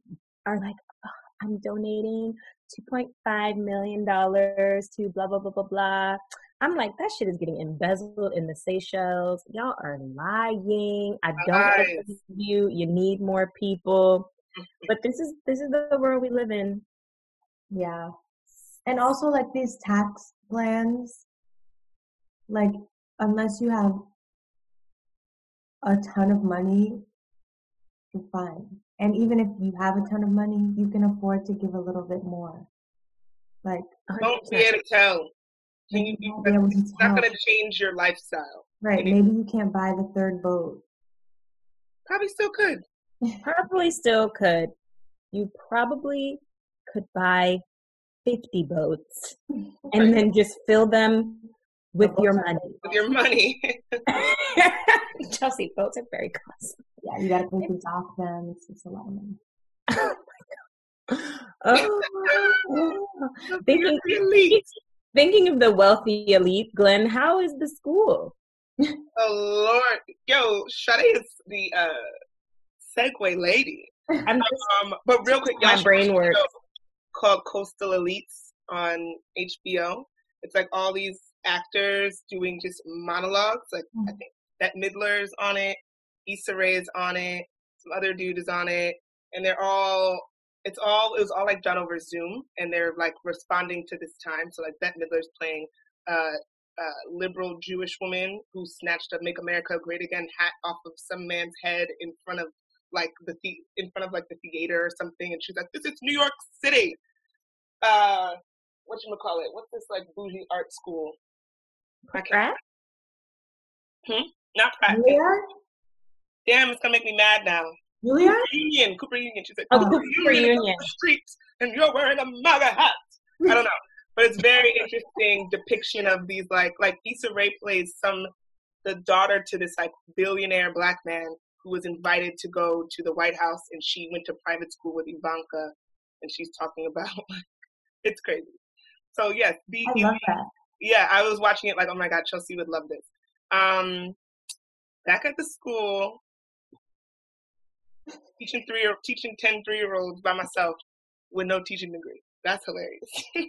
are like, "Oh, I'm donating $2.5 million to blah, blah, blah, blah, blah. I'm like, that shit is getting embezzled in the Seychelles. Y'all are lying. I don't Lies. believe you. You need more people. But this is this is the world we live in. Yeah. And also like these tax plans, like unless you have a ton of money, you're fine. And even if you have a ton of money, you can afford to give a little bit more. Like Don't be able to tell. Can you, You won't be able to it's not going to change your lifestyle. Right, maybe you can't buy the third boat. Probably still could. [LAUGHS] Probably still could. You probably could buy 50 boats [LAUGHS] and then just fill them with your money. With your money. [LAUGHS] Chelsea, boats are very costly. Yeah, you gotta pay things off them. It's, it's a lot of money. Oh, thinking, The elite. Thinking of the wealthy elite, Glenn, how is the school? [LAUGHS] Oh Lord, yo, Sade is the uh, segue lady. [LAUGHS] I'm just Um, but real quick, y'all My brain works. Called Coastal Elites on HBO. It's like all these actors doing just monologues. Like I think that Midler's on it, Issa Rae is on it, some other dude is on it, and they're all. It's all. It was all like done over Zoom, and they're like responding to this time. So like Bette Midler's playing uh, uh, liberal Jewish woman who snatched a "Make America Great Again" hat off of some man's head in front of like the, the in front of like the theater or something, and she's like, "This is New York City." Uh, what you call it? What's this like bougie art school? Pratt? Not Pratt. Julia? Damn, it's gonna make me mad now. Julia? Union, Cooper Union. She's like, Oh, Cooper Cooper Union, Union. the streets, and you're wearing a MAGA hat. I don't know, but it's very [LAUGHS] interesting depiction of these like like Issa Rae plays some the daughter to this like billionaire black man who was invited to go to the White House, and she went to private school with Ivanka, and she's talking about [LAUGHS] it's crazy. So yes, I love that. yeah, I was watching it like, oh my god, Chelsea would love this. Um, back at the school, teaching three or teaching 10 three year olds by myself with no teaching degree. That's hilarious. [LAUGHS]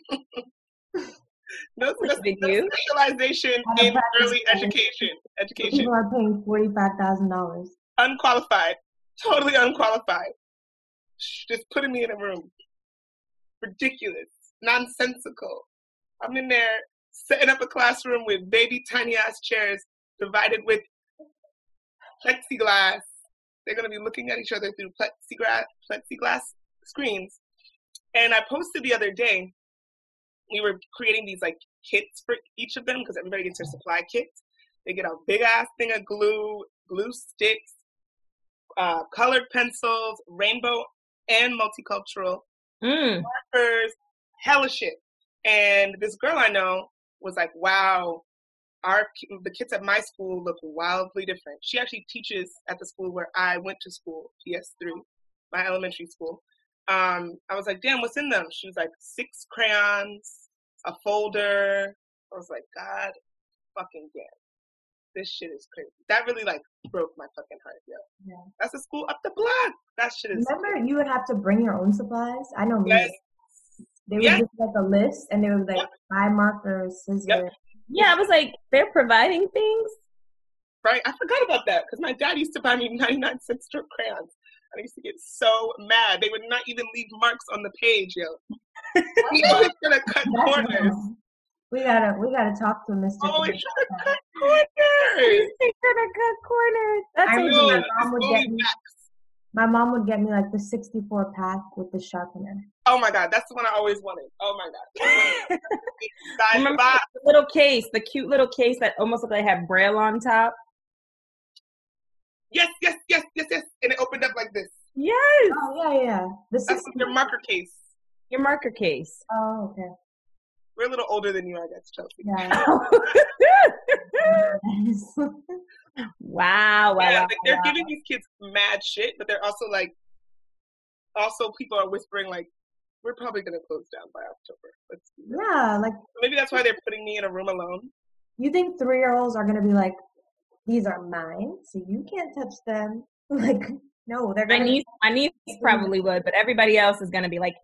no, What no- no specialization in early training. education. Education. People are paying forty five thousand dollars. Unqualified. Totally unqualified. Just putting me in a room. Ridiculous. Nonsensical. I'm in there setting up a classroom with baby tiny ass chairs divided with plexiglass. They're going to be looking at each other through plexiglass, plexiglass screens. And I posted the other day, we were creating these like kits for each of them because everybody gets their supply kits. They get a big ass thing of glue, glue sticks, uh, colored pencils, rainbow and multicultural Mm. markers, hella shit. And this girl I know was like, "Wow, our the kids at my school look wildly different." She actually teaches at the school where I went to school, PS3, my elementary school. Um, I was like, "Damn, what's in them?" She was like, six crayons, a folder. I was like, "God, fucking damn, this shit is crazy." That really like broke my fucking heart, yo. Yeah. That's a school up the block. That shit is Remember, you would have to bring your own supplies. I know. Yes. They would Yes. just like a list, and they would like Yep. buy markers, scissors. Yep. Yeah, I was like, they're providing things. right? I forgot about that because my dad used to buy me [LAUGHS] 99 cent stroke crayons. I used to get so mad. They would not even leave marks on the page, yo. [LAUGHS] He always gonna cut That's corners. wrong. We gotta, we gotta talk to Mr. Davis trying to cut corners. They're gonna cut corners. That's I remember my mom would get me. My mom would get me like the 64 pack with the sharpener. Oh my god, that's the one I always wanted. Oh my god. [LAUGHS] Remember the little case, the cute little case that almost looked like it had braille on top? Yes, yes, yes, yes, yes. And it opened up like this. Yes, Oh yeah, yeah. The That's 60. your marker case. your marker case. Oh okay. We're a little older than you, I guess, Chelsea. Yeah. [LAUGHS] [LAUGHS] wow, wow, yeah, like they're wow. giving these kids mad shit, but they're also like, also people are whispering like, we're probably gonna close down by October. Let's be yeah, like Maybe that's why they're putting me in a room alone. you think three year olds are gonna be like, these are mine, so you can't touch them. [LAUGHS] Like, no, they're gonna. My niece, my niece probably would, but everybody else is gonna be like,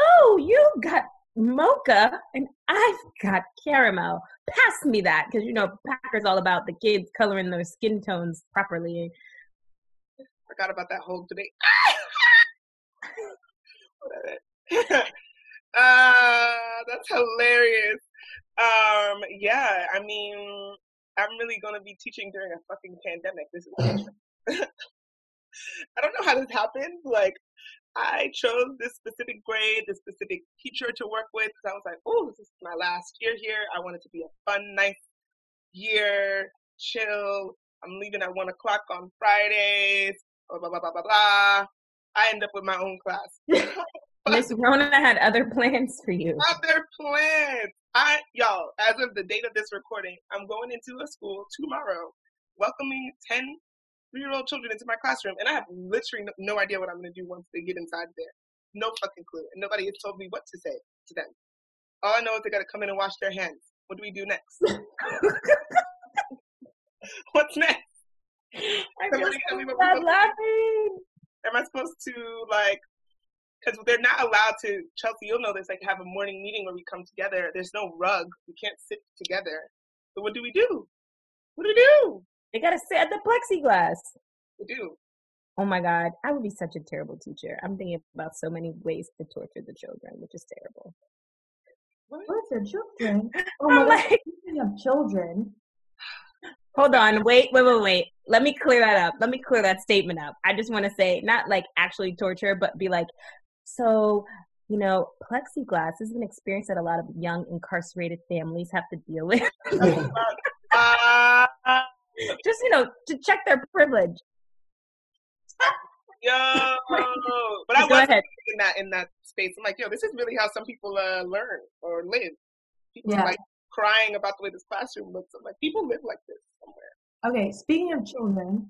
"Oh, you got mocha and I've got caramel. Pass me that," because you know Packer's all about the kids coloring their skin tones properly. I forgot about that whole debate. [LAUGHS] [LAUGHS] Uh, that's hilarious. Um, yeah, I mean, I'm really gonna be teaching during a fucking pandemic. This is. [LAUGHS] I don't know how this happened. Like, I chose this specific grade, this specific teacher to work with because I was like, oh, this is my last year here. I want it to be a fun, nice year, chill. I'm leaving at one o'clock on Fridays. Blah blah blah blah blah. blah. I end up with my own class. [LAUGHS] [LAUGHS] Miss Rona had other plans for you. Other plans. I y'all, as of the date of this recording, I'm going into a school tomorrow, welcoming 10 three-year-old children into my classroom, and I have literally no, no idea what I'm going to do once they get inside there. No fucking clue, and nobody has told me what to say to them. All I know is they got to come in and wash their hands. What do we do next? [LAUGHS] [LAUGHS] What's next? I Somebody just tell me what we're laughing. Am I supposed to like? Because they're not allowed to. Chelsea, you'll know this. Like have a morning meeting where we come together. There's no rug. We can't sit together. So what do we do? What do we do? They gotta sit at the plexiglass. We do. Oh my god, I would be such a terrible teacher. I'm thinking about so many ways to torture the children, which is terrible. Torture children. [LAUGHS] Oh my I'm god. like, Speaking of children, hold on, wait, wait, wait, wait. Let me clear that up. Let me clear that statement up. I just want to say, not like actually torture, but be like, so, you know, plexiglass is an experience that a lot of young incarcerated families have to deal with. [LAUGHS] [LAUGHS] Uh, [LAUGHS] just, you know, to check their privilege. yo, [LAUGHS] but I was in that in that space. I'm like, yo, this is really how some people uh, learn or live. People Yeah. are like crying about the way this classroom looks. I'm like, people live like this somewhere. okay, speaking of children,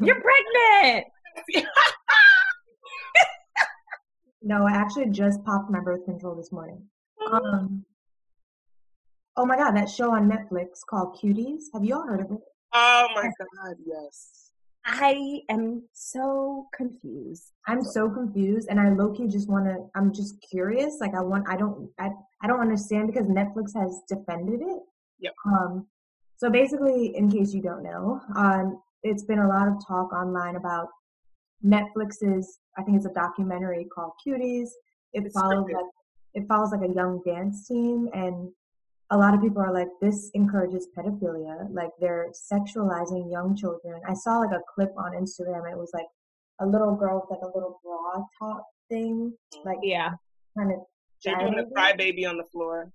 You're pregnant. [LAUGHS] no, I actually just popped my birth control this morning. Um, oh my god, that show on Netflix called Cuties. Have you all heard of it? Oh my god, yes. I am so confused. I'm so confused, and I low key just want to. I'm just curious. Like I want. I don't. I. I don't understand because Netflix has defended it. Yep. Um. So basically, in case you don't know, um, it's been a lot of talk online about Netflix's. I think it's a documentary called Cuties. It It's follows like it follows like a young dance team, and a lot of people are like, this encourages pedophilia. Like they're sexualizing young children. I saw like a clip on Instagram. It was like a little girl with like a little bra top thing, like Yeah. kind of. They're doing the gyrating. crybaby on the floor.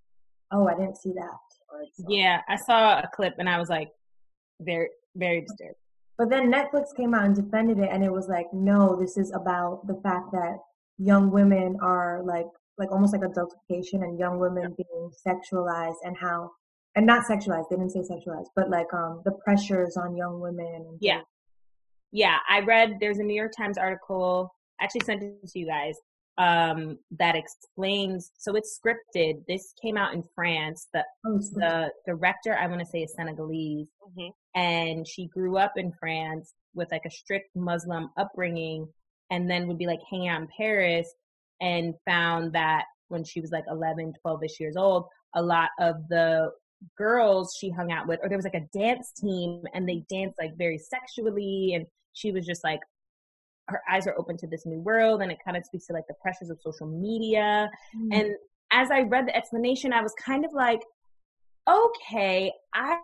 Oh, I didn't see that. Or it's, Yeah. I saw a clip and I was like, very, very disturbed. But then Netflix came out and defended it, and it was like, no, this is about the fact that young women are like, like almost like adultification, and young women being sexualized, and how, and not sexualized. They didn't say sexualized, but like um the pressures on young women. And Yeah. Yeah. I read there's a New York Times article, I actually sent it to you guys, um, that explains so it's scripted. This came out in France. The Oh, the director, I want to say is Senegalese, Mhm. and she grew up in France with like a strict Muslim upbringing and then would be like hanging out in Paris and found that when she was like 11, 12 ish years old, a lot of the girls she hung out with, or there was like a dance team and they danced like very sexually. And she was just like, her eyes are open to this new world. And it kind of speaks to like the pressures of social media. Mm. And as I read the explanation, I was kind of like, okay, I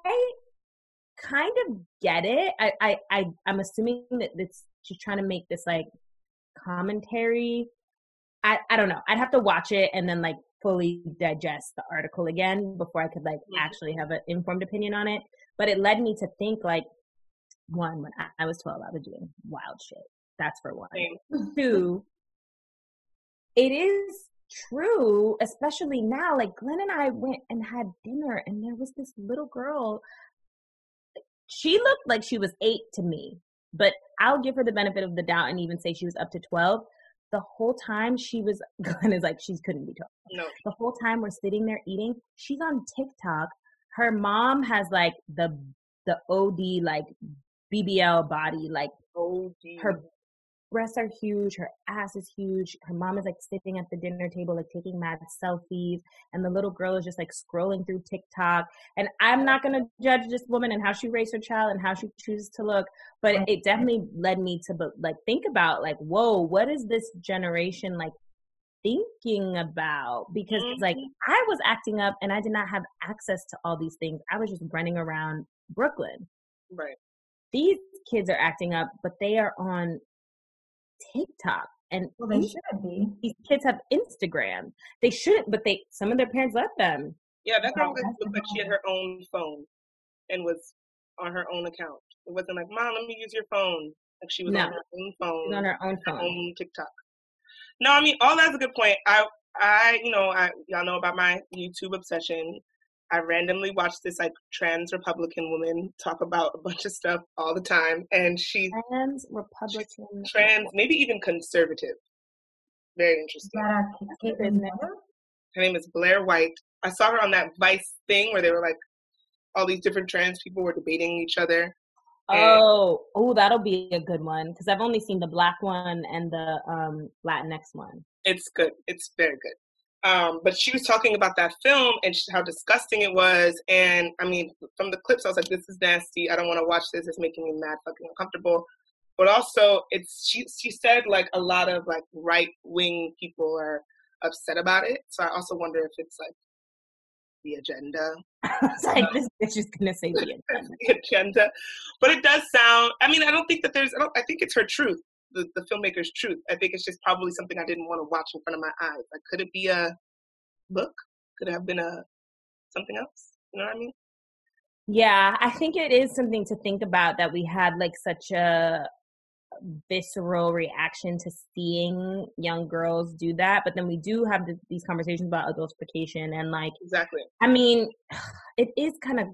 kind of get it. I, I, I I'm assuming that it's she's trying to make this like commentary. I, I don't know. I'd have to watch it and then like fully digest the article again before I could like actually have an informed opinion on it. But it led me to think like one, when I, I was 12, I was doing wild shit. That's for one. [LAUGHS] Two, it is true, especially now. Like Glenn and I went and had dinner, and there was this little girl. She looked like she was eight to me, but I'll give her the benefit of the doubt and even say she was up to 12. The whole time she was, [LAUGHS] Glenn is like, she couldn't be 12 No. the whole time we're sitting there eating she's on tiktok. Her mom has like the the od like bbl body like Oh, her breasts are huge her ass is huge her mom is like sitting at the dinner table like taking mad selfies and the little girl is just like scrolling through tiktok and i'm not going to judge this woman and how she raised her child and how she chooses to look but it definitely led me to like think about like whoa what is this generation like thinking about because it's like mm-hmm. I was acting up and I did not have access to all these things. I was just running around Brooklyn. Right. These kids are acting up, but they are on TikTok and Well, they these, should be. these kids have Instagram. They shouldn't, but they some of their parents let them. Yeah, that girl looked like she had her own phone and was on her own account. It wasn't like, Mom, let me use your phone. Like she was No. on her own phone, on her own her own TikTok. No, I mean all that's a good point. I I you know, I y'all know about my YouTube obsession. I randomly watch this like trans Republican woman talk about a bunch of stuff all the time and she's Trans Republican. trans, maybe even conservative. Very interesting. that a Kate Isn't it? Her name is Blair White. I saw her on that Vice thing where they were like all these different trans people were debating each other. Oh, oh, that'll be a good one because I've only seen the black one and the um Latinx one. It's good. It's very good. Um, but she was talking about that film and how disgusting it was. And I mean, from the clips, I was like, "This is nasty. I don't want to watch this. It's making me mad, fucking uncomfortable." But also, it's she. She said like a lot of like right wing people are upset about it. So I also wonder if it's like the agenda [LAUGHS] it's like this bitch is gonna say the agenda. [LAUGHS] the agenda. But it does sound. I mean, I don't think that there's. I, don't, I think it's her truth, the the filmmaker's truth. I think it's just probably something I didn't want to watch in front of my eyes. Like, could it be a book? Could it have been a something else? You know what I mean? Yeah, I think it is something to think about that we had like such a visceral reaction to seeing young girls do that, but then we do have th- these conversations about adultification and like Exactly. I mean, [SIGHS] it is kind of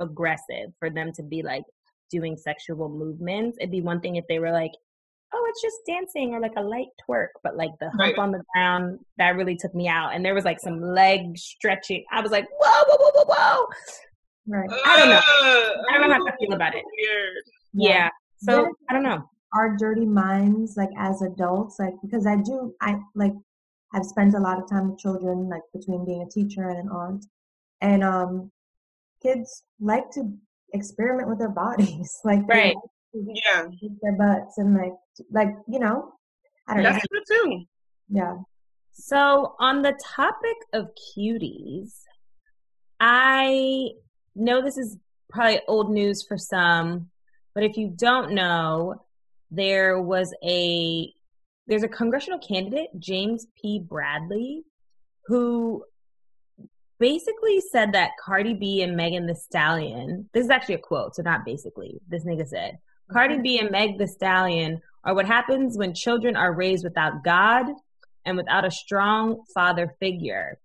aggressive for them to be like doing sexual movements. It'd be one thing if they were like, oh, it's just dancing or like a light twerk, but like the hump Right. on the ground, that really took me out. And there was like some leg stretching. I was like, whoa, whoa, whoa, whoa, whoa. Right. I don't know. Uh, I don't know how to feel about it. Weird. Yeah. Yeah. So Then- I don't know. our dirty minds like as adults like because i do i like have spent a lot of time with children like between being a teacher and an aunt and um kids like to experiment with their bodies [LAUGHS] like Right. like Yeah, their butts and like like you know i don't know that's true too. yeah So, on the topic of cuties, I know this is probably old news for some, but if you don't know, there was a there's a congressional candidate, James P. Bradley, who basically said that Cardi B and Megan Thee Stallion, this is actually a quote, so not basically, this nigga said, Cardi mm-hmm. B and Meg Thee Stallion are what happens when children are raised without God and without a strong father figure.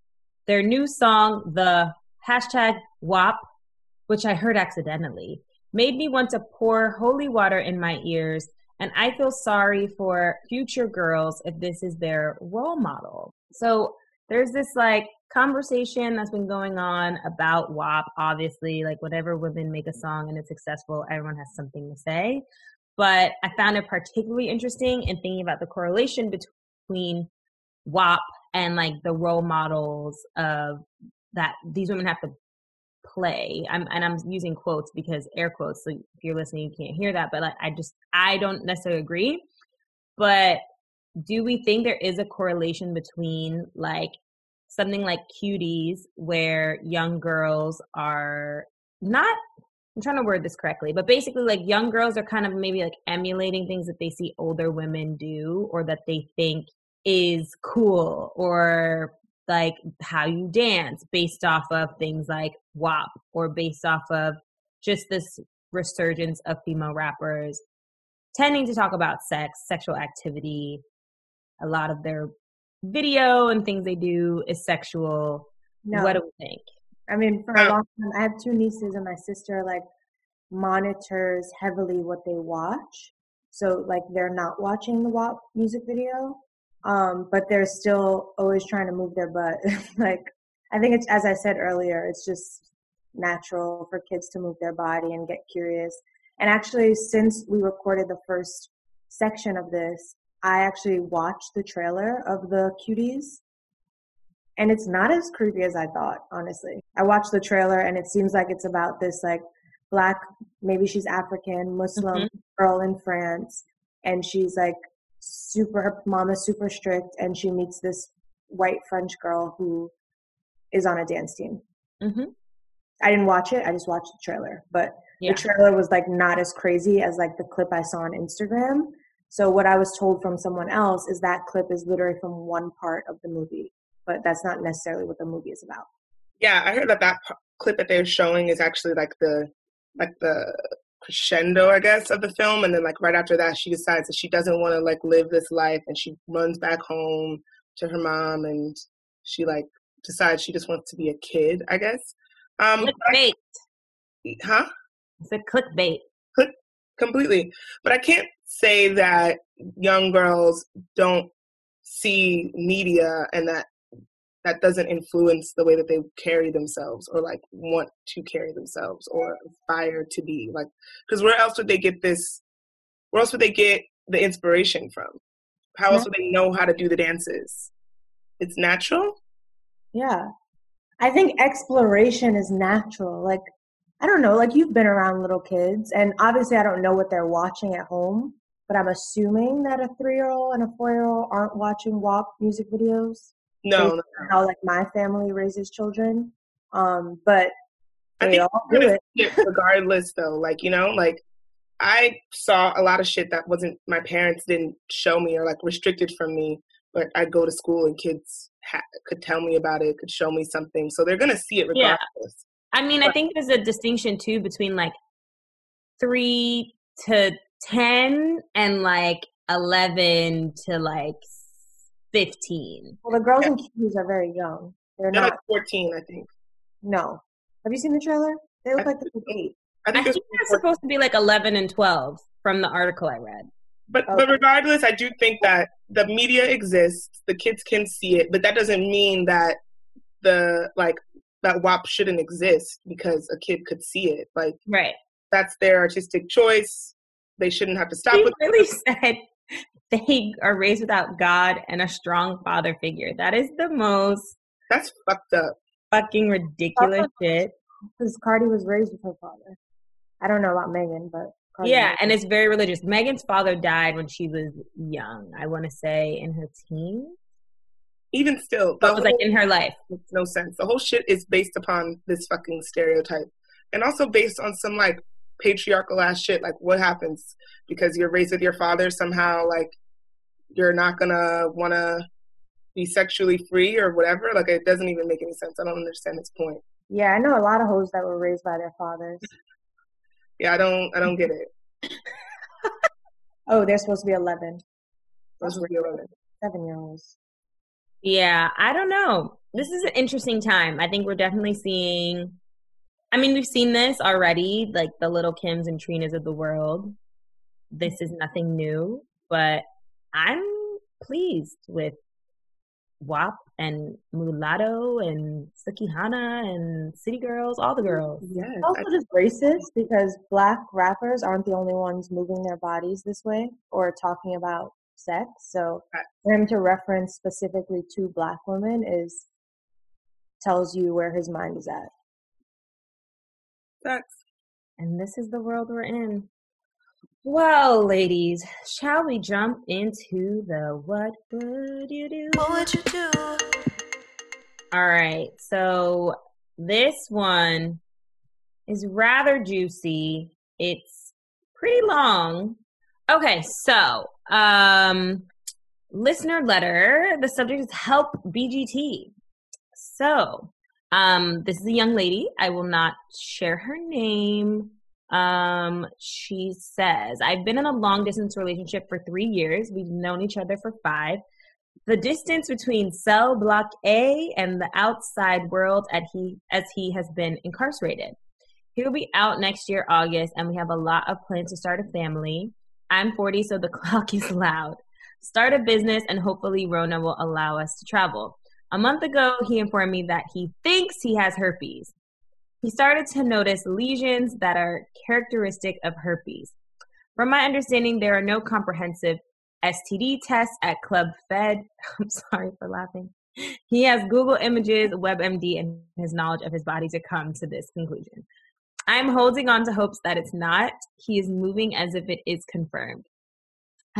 Their new song, the hashtag WAP, which I heard accidentally, made me want to pour holy water in my ears, and I feel sorry for future girls if this is their role model. So there's this like conversation that's been going on about WAP. Obviously, like whenever women make a song and it's successful, everyone has something to say. But I found it particularly interesting in thinking about the correlation between WAP and like the role models of that these women have to play. I'm and I'm using quotes because air quotes. So if you're listening, you can't hear that. But like I just I don't necessarily agree. But do we think there is a correlation between like something like cuties where young girls are not I'm trying to word this correctly, but basically like young girls are kind of maybe like emulating things that they see older women do or that they think is cool or like how you dance based off of things like WAP or based off of just this resurgence of female rappers tending to talk about sex, sexual activity. A lot of their video and things they do is sexual. no What do we think? I mean for a long time i have two nieces and my sister like monitors heavily what they watch. So like they're not watching the WAP music video um but they're still always trying to move their butt. [LAUGHS] Like i think it's as i said earlier it's just natural for kids to move their body and get curious. And actually since we recorded the first section of this i actually watched the trailer of the cuties and it's not as creepy as i thought honestly. I watched the trailer and it seems like it's about this like black maybe she's african muslim girl in france and she's like super her mom is super strict and she meets this white french girl who is on a dance team. Hmm i didn't watch it i just watched the trailer but Yeah. the trailer was like not as crazy as like the clip i saw on instagram. So what I was told from someone else is that clip is literally from one part of the movie, but that's not necessarily what the movie is about. Yeah, I heard that that p- clip that they're showing is actually like the like the crescendo, I guess, of the film, and then like right after that, she decides that she doesn't want to like live this life, and she runs back home to her mom, and she like decides she just wants to be a kid, I guess. Um, Clickbait. huh? It's a clickbait. completely. But I can't say that young girls don't see media and that that doesn't influence the way that they carry themselves or like want to carry themselves or aspire to be like because where else would they get this where else would they get the inspiration from how else would they know how to do the dances it's natural Yeah. I think exploration is natural. Like, I don't know, like you've been around little kids, and obviously I don't know what they're watching at home, but I'm assuming that a three year old and a four year old aren't watching WAP music videos. No, based no. How, like, my family raises children. Um, but I think all do it. it regardless though like you know like i saw a lot of shit that wasn't my parents didn't show me or like restricted from me but i'd go to school and kids ha- could tell me about it could show me something so they're gonna see it Yeah. regardless I mean, I think there's a distinction too between like three to 10 and like 11 to like 15. Well, the girls in cues are very young. They're they're not. like 14 i think No. Have you seen the trailer? They look I like they're eight. i I think, think they're supposed to be like 11 and 12 from the article I read. but Okay. but regardless i do think that the media exists the kids can see it but that doesn't mean that the like that WAP shouldn't exist because a kid could see it like Right. that's their artistic choice. They shouldn't have to stop He with really [LAUGHS] said they are raised without God and a strong father figure. That is the most That's fucked up. fucking ridiculous shit. Because Cardi was raised with her father. I don't know about Megan, but Cardi Yeah, and it's very religious. Megan's father died when she was young. I want to say in her teens. Even still, the But it was like in her life. makes no sense. The whole shit is based upon this fucking stereotype, and also based on some like patriarchal ass shit. Like, what happens because you're raised with your father? Somehow, like, you're not gonna want to be sexually free or whatever. Like, it doesn't even make any sense. I don't understand this point. Yeah, I know a lot of hoes that were raised by their fathers. [LAUGHS] Yeah, I don't. I don't get it. [LAUGHS] Oh, they're supposed to be 11. That's what you're doing. Seven year olds. Yeah, I don't know. This is an interesting time. I think we're definitely seeing. I mean, we've seen this already, like the little Kims and Trinas of the world. This is nothing new, but I'm pleased with WAP and Mulatto and Sukihana and City Girls, all the girls. Yes, It's also just racist because black rappers aren't the only ones moving their bodies this way or talking about sex. So for him to reference specifically to black women is tells you where his mind is at. That's And this is the world we're in. Well, ladies, shall we jump into the what would you do? What would you do? All right. So this one is rather juicy. It's pretty long. Okay, so um listener letter, the subject is help BGT. So, um this is a young lady. I will not share her name. Um she says, I've been in a long distance relationship for 3 years. We've known each other for 5 the distance between cell block A and the outside world at he, as he has been incarcerated. He will be out next year, August, and we have a lot of plans to start a family. I'm 40, so the [LAUGHS] clock is loud. Start a business, and hopefully, Rona will allow us to travel. A month ago, he informed me that he thinks he has herpes. He started to notice lesions that are characteristic of herpes. From my understanding, there are no comprehensive STD tests at Club Fed. [LAUGHS] I'm sorry for laughing. He has Google Images, WebMD, and his knowledge of his body to come to this conclusion. I'm holding on to hopes that it's not. He is moving as if it is confirmed.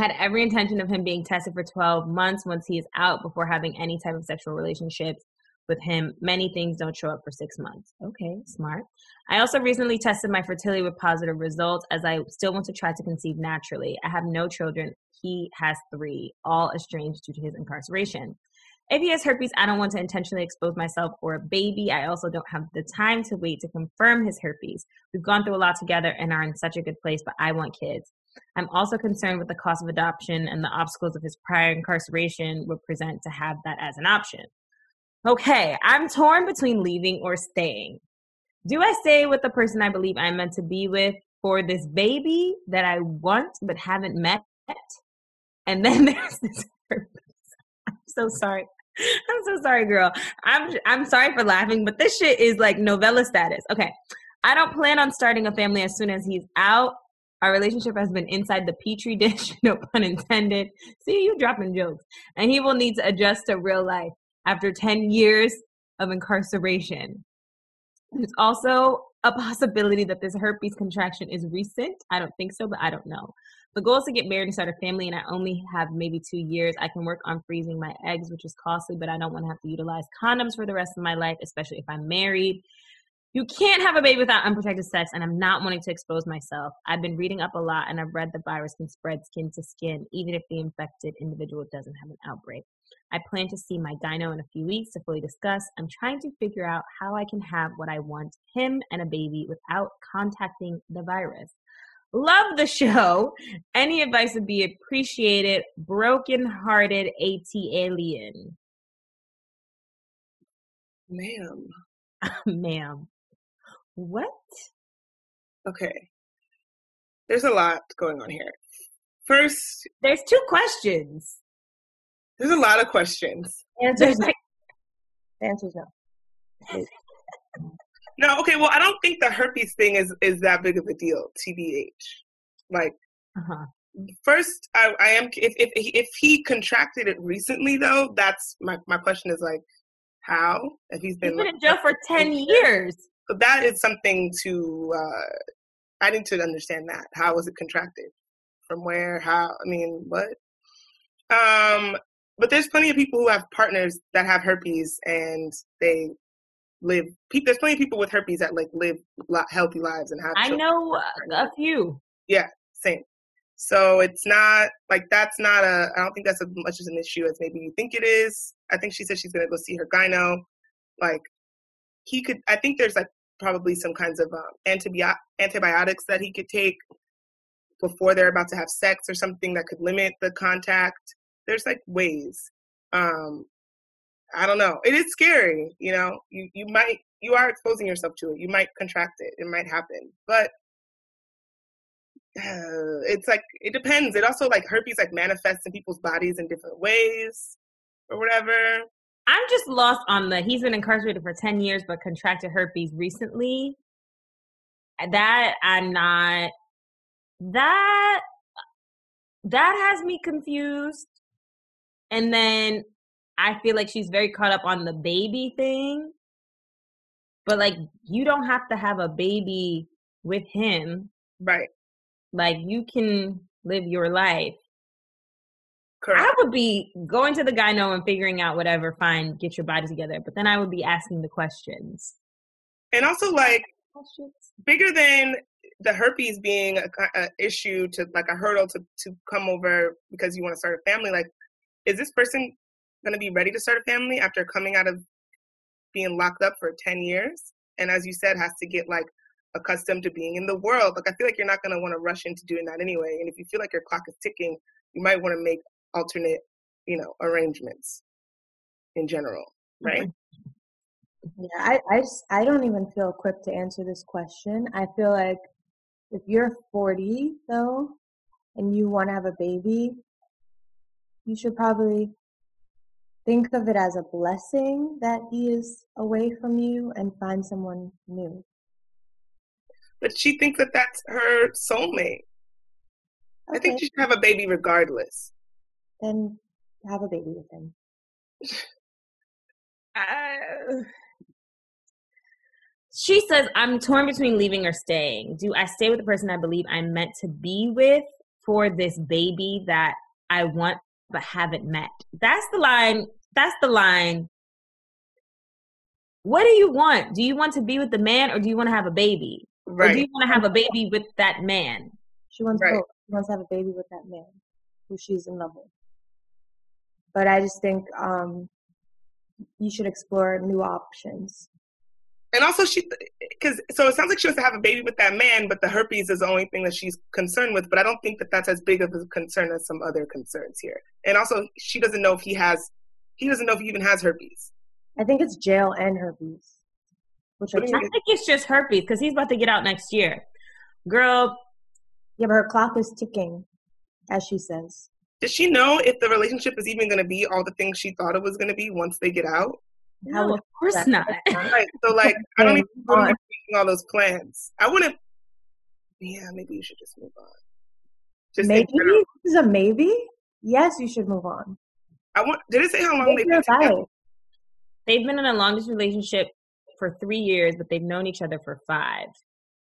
Had every intention of him being tested for 12 months once he is out before having any type of sexual relationships with him. Many things don't show up for six months. Okay, smart. I also recently tested my fertility with positive results as I still want to try to conceive naturally. I have no children he has three, all estranged due to his incarceration. If he has herpes, I don't want to intentionally expose myself or a baby. I also don't have the time to wait to confirm his herpes. We've gone through a lot together and are in such a good place, but I want kids. I'm also concerned with the cost of adoption and the obstacles of his prior incarceration would present to have that as an option. Okay, I'm torn between leaving or staying. Do I stay with the person I believe I'm meant to be with for this baby that I want but haven't met? And then [LAUGHS] there's this herpes. I'm so sorry. [LAUGHS] I'm so sorry, girl. I'm I'm sorry for laughing, but this shit is like novella status. Okay. I don't plan on starting a family as soon as he's out. Our relationship has been inside the petri dish, [LAUGHS] no pun intended. See, you dropping jokes. And he will need to adjust to real life after 10 years of incarceration. There's also a possibility that this herpes contraction is recent. I don't think so, but I don't know. The goal is to get married and start a family, and I only have maybe two years. I can work on freezing my eggs, which is costly, but I don't want to have to utilize condoms for the rest of my life, especially if I'm married. You can't have a baby without unprotected sex, and I'm not wanting to expose myself. I've been reading up a lot, and I've read the virus can spread skin to skin, even if the infected individual doesn't have an outbreak. I plan to see my gyno in a few weeks to fully discuss. I'm trying to figure out how I can have what I want, him and a baby, without contacting the virus. Love the show. Any advice would be appreciated. Broken hearted AT alien. Ma'am. [LAUGHS] Ma'am. What? Okay. There's a lot going on here. First, There's two questions. there's a lot of questions. Answer's no. like, The answer's no. [LAUGHS] No, okay, well, I don't think the herpes thing is is that big of a deal, TBH. Like, uh-huh. first, I, I am if if if he contracted it recently, though, that's my my question is like, how? If he's He's been been in jail for 10 years. So that is something to uh, I need to understand that. How was it contracted? From where? How? I mean, what? Um, but there's plenty of people who have partners that have herpes and they live. There's plenty of people with herpes that like live li- healthy lives and have. I know a few. Yeah, same. So it's not like that's not a. I don't think that's as much as an issue as maybe you think it is. I think she said she's gonna go see her gyno. Like he could. I think there's like probably some kinds of um, antibio- antibiotics that he could take before they're about to have sex or something that could limit the contact. There's like ways. Um, I don't know. It is scary. You know, you you might you are exposing yourself to it. You might contract it. It might happen, but uh, [SIGHS] it's like it depends. It also like herpes like manifests in people's bodies in different ways or whatever. I'm just lost on the he's been incarcerated for 10 years but contracted herpes recently. That I'm not that that has me confused. And then I feel like she's very caught up on the baby thing. But like you don't have to have a baby with him. Right. Like you can live your life. Correct. I would be going to the gyno and figuring out whatever, fine, get your body together. But then I would be asking the questions. and also like Questions? bigger than the herpes being a, a issue to like a hurdle to to come over because you want to start a family. Like, is this person going to be ready to start a family after coming out of being locked up for ten years? And as you said, has to get like accustomed to being in the world. Like, I feel like you're not going to want to rush into doing that anyway. And if you feel like your clock is ticking, you might want to make alternate, you know, arrangements in general, right? Yeah, I, I, just- I don't even feel equipped to answer this question. I feel like if you're 40 though, and you want to have a baby, you should probably think of it as a blessing that he is away from you and find someone new. But she thinks that that's her soulmate. I think she should have a baby regardless. then have a baby with him. [SIGHS] Uh, she says, I'm torn between leaving or staying. Do I stay with the person I believe I'm meant to be with for this baby that I want but haven't met? That's the line. That's the line. What do you want? Do you want to be with the man or do you want to have a baby? Or do you want to have a baby with that man? She wants Right. both. She wants to have a baby with that man. who she's in love with. But I just think um, you should explore new options. And also, she because so it sounds like she wants to have a baby with that man, but the herpes is the only thing that she's concerned with. But I don't think that that's as big of a concern as some other concerns here. And also, she doesn't know if he has, he doesn't know if he even has herpes. I think it's jail and herpes. Which are do two- you I think it's just herpes because he's about to get out next year. Girl, yeah, but her clock is ticking, as she says. Does she know if the relationship is even going to be all the things she thought it was going to be once they get out? How no, of course that- not. Right. So, [LAUGHS] like, I don't even Move know on. making all those plans. I wouldn't. Yeah, maybe you should just move on. Just maybe this is a maybe. Yes, you should move on. I want. Did it say how long they've been together? They've been in a long distance relationship for three years, but they've known each other for five.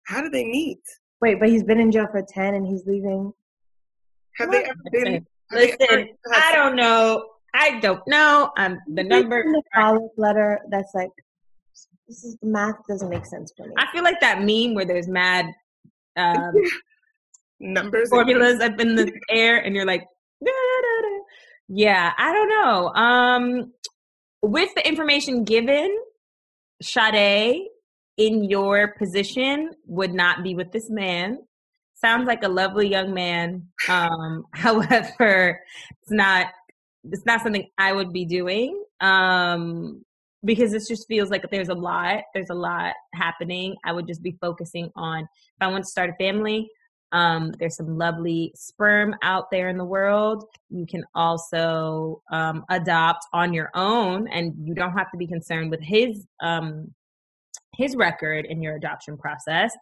How did they meet? Wait, but he's been in jail for ten, and he's leaving. Have they ever been? Listen, have they ever listen, had I don't know. I don't know. Um, the number. the follow letter. That's like this is the math doesn't make sense for me. I feel like that meme where there's mad um, [LAUGHS] numbers? formulas up in the [LAUGHS] air, and you're like, "Da, da, da." yeah, I don't know. Um, with the information given, Sade, in your position, would not be with this man. Sounds like a lovely young man. Um, [LAUGHS] however, it's not. It's not something I would be doing. Um, because this just feels like there's a lot. There's a lot happening. I would just be focusing on if I want to start a family. Um, there's some lovely sperm out there in the world. You can also um, adopt on your own, and you don't have to be concerned with his um, his record in your adoption process.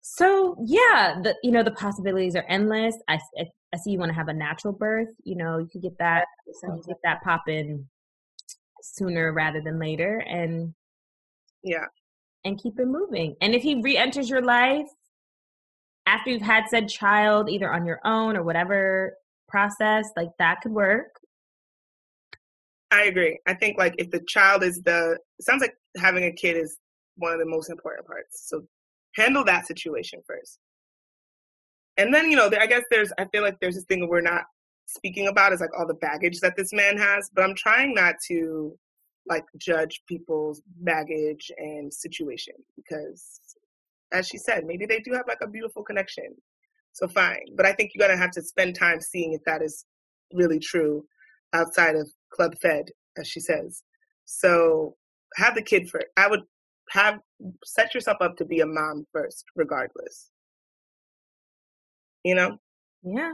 So yeah, the you know the possibilities are endless. I I, I see you want to have a natural birth. You know you could get that you get that popping sooner rather than later, and Yeah. and keep it moving. And if he re-enters your life after you've had said child, either on your own or whatever process, like that could work. I agree. I think like if the child is the it sounds like having a kid is one of the most important parts. So handle that situation first. And then, you know, I guess there's I feel like there's this thing we're not speaking about is like all the baggage that this man has, but I'm trying not to like judge people's baggage and situation because as she said, maybe they do have like a beautiful connection. So fine. But I think you're gonna have to spend time seeing if that is really true outside of club fed, as she says. So have the kid first. I would have set yourself up to be a mom first, regardless. You know? Yeah,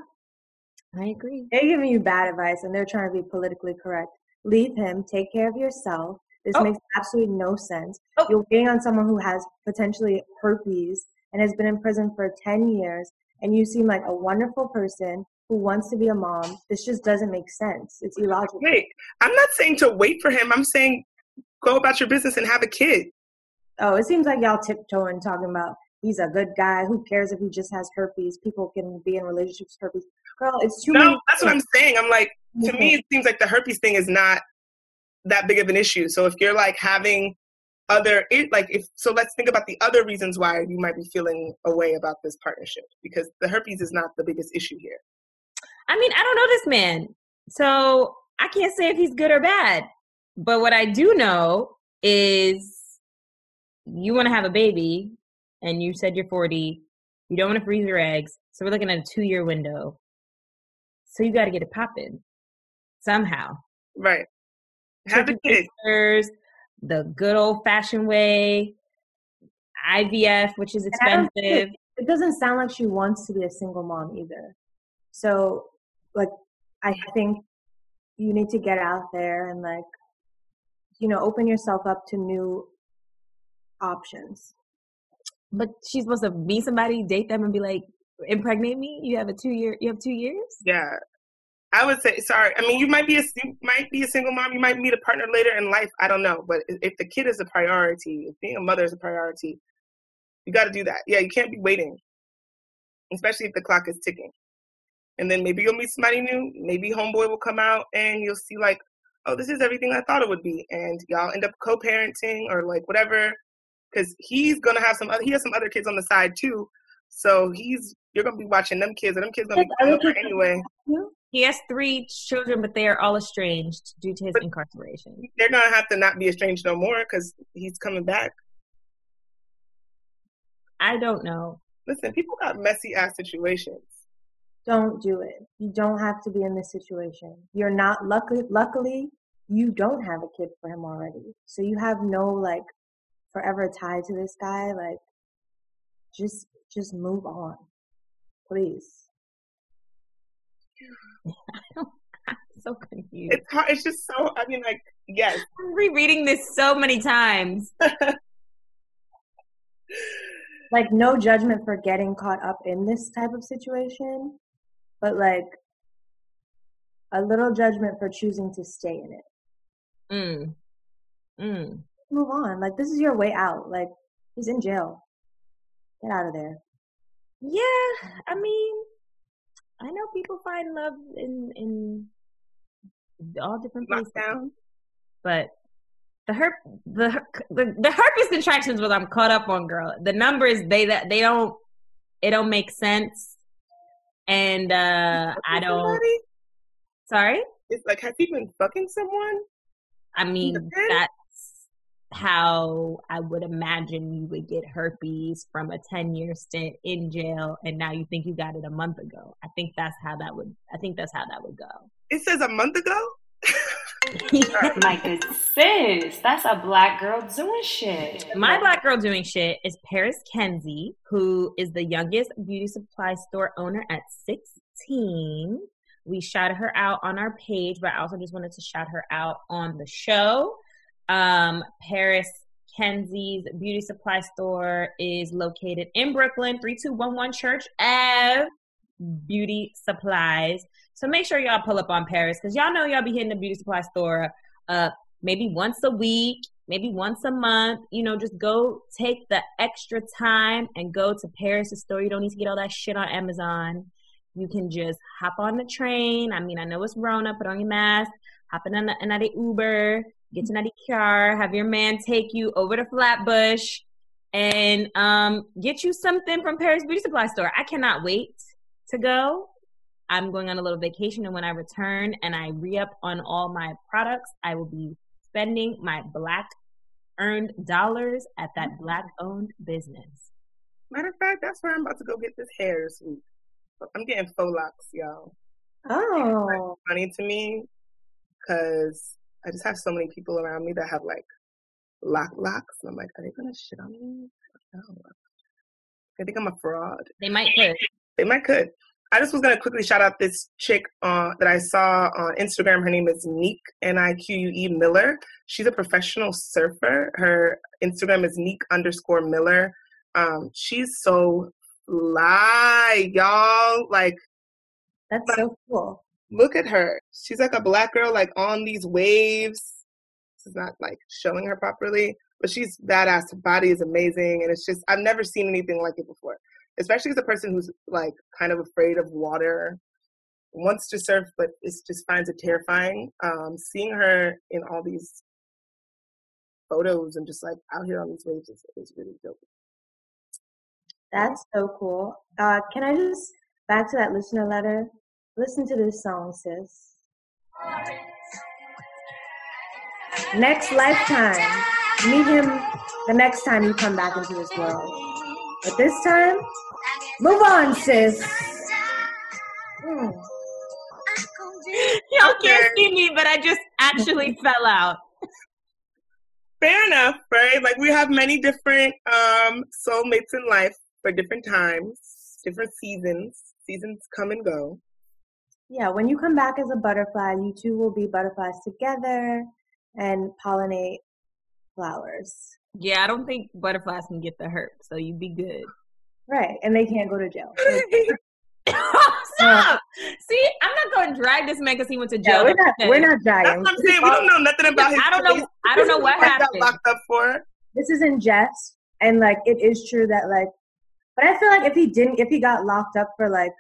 I agree. They're giving you bad advice, and they're trying to be politically correct. Leave him. Take care of yourself. This Oh. makes absolutely no sense. Oh. You're waiting on someone who has potentially herpes and has been in prison for 10 years, and you seem like a wonderful person who wants to be a mom. This just doesn't make sense. It's illogical. Wait, I'm not saying to wait for him. I'm saying go about your business and have a kid. Oh, it seems like y'all tiptoeing talking about he's a good guy. Who cares if he just has herpes? People can be in relationships with herpes. Girl, it's too No, many. that's what I'm saying. I'm like, to Mhm. me, it seems like the herpes thing is not that big of an issue. So if you're like having other, it, like if so, let's think about the other reasons why you might be feeling away about this partnership because the herpes is not the biggest issue here. I mean, I don't know this man, so I can't say if he's good or bad. But what I do know is you want to have a baby, and you said you're 40. You don't want to freeze your eggs, so we're looking at a two-year window. So you got to get it popping somehow. Right. Have a Turkey kid. the good old-fashioned way, IVF, which is And I don't think- expensive. it doesn't sound like she wants to be a single mom either. So, like, I think you need to get out there and, like, you know, open yourself up to new options. But she's supposed to meet somebody, date them, and be like, impregnate me. You have a two year. You have two years. Yeah. I would say sorry. I mean, you might be a you might be a single mom. You might meet a partner later in life. I don't know. But if if the kid is a priority, if being a mother is a priority, you got to do that. Yeah, you can't be waiting, especially if the clock is ticking. And then maybe you'll meet somebody new. Maybe homeboy will come out and you'll see like, oh, this is everything I thought it would be, and y'all end up co-parenting or like whatever, because he's gonna have some. Other, he has some other kids on the side too. So he's you're gonna be watching them kids, and them kids gonna be Yes, other growing up anyway. He has three children, but they are all estranged due to his But- incarceration. They're gonna have to not be estranged no more because he's coming back. I don't know. Listen, people got messy ass situations. Don't do it. You don't have to be in this situation. You're not luckily luckily you don't have a kid for him already. So you have no like forever tied to this guy. Like just just move on. Please. I'm [LAUGHS] so confused. It's hard. It's just so. I mean, like, yes, [LAUGHS] I'm rereading this so many times. [LAUGHS] Like no judgment for getting caught up in this type of situation, but like a little judgment for choosing to stay in it. Mm. Mm. Move on. Like this is your way out. Like he's in jail. Get out of there. Yeah, I mean, I know people find love in in all different places, lockdown. but the herp the her- the, the herpes contractions was I'm caught up on, girl. The numbers they that they don't it don't make sense, and uh I don't. Somebody? Sorry, It's like, has he been fucking someone? I mean Okay. That's how I would imagine you would get herpes from a 10 year stint in jail and now you think you got it a month ago. I think that's how that would I think that's how that would go. It says a month ago. [LAUGHS] My good sis, that's a black girl doing shit. My black girl doing shit is Paris Kenzie, who is the youngest beauty supply store owner at 16. We shouted her out on our page, but I also just wanted to shout her out on the show. Um, Paris Kenzie's beauty supply store is located in Brooklyn, 3211 Church Ave. Beauty supplies. So make sure y'all pull up on Paris because y'all know y'all be hitting the beauty supply store uh maybe once a week, maybe once a month. You know, just go take the extra time and go to Paris' store. You don't need to get all that shit on Amazon. You can just hop on the train. I mean, I know it's Rona, put on your mask, hop in an- another Uber, get to another car, have your man take you over to Flatbush and um get you something from Paris Beauty Supply Store. I cannot wait to go. I'm going on a little vacation, and when I return and I re up on all my products, I will be spending my black earned dollars at that black owned business. Matter of fact, that's where I'm about to go get this hair this week. I'm getting faux locks, y'all. Oh. Funny to me because I just have so many people around me that have like lock locks. And I'm like, are they gonna shit on me? I think I'm a fraud. They might could. They might could. I just was gonna quickly shout out this chick uh, that I saw on Instagram. Her name is Nique N I Q U E Miller. She's a professional surfer. Her Instagram is Nique underscore Miller. Um, she's so fly, y'all. Like, That's so cool. Look at her. She's like a black girl, like on these waves. This is not like showing her properly, but she's badass. Her body is amazing, and it's just I've never seen anything like it before. Especially as a person who's like kind of afraid of water, wants to surf, but it's just finds it terrifying. Um, seeing her in all these photos and just like out here on these waves is, is really dope. That's so cool. Uh, can I just back to that listener letter? Listen to this song, sis. Next lifetime, meet him the next time you come back into this world. But this time, move on, sis. Hmm. Y'all can't see me, but I just actually [LAUGHS] fell out. Fair enough, right? Like we have many different um soulmates in life for different times, different seasons. Seasons come and go. Yeah, when you come back as a butterfly, you two will be butterflies together and pollinate flowers. Yeah, I don't think butterflies can get the herp, so you'd be good. Right, and they can't go to jail. [LAUGHS] Stop! See, I'm not going to drag this man because he went to jail. Yeah, we're not, today. we're not That's dragging. what I'm saying. We don't know nothing about his I don't know. case. I don't know what what is he got happened. locked up for. this is in jest and like it is true that like but i feel like if he didn't if he got locked up for like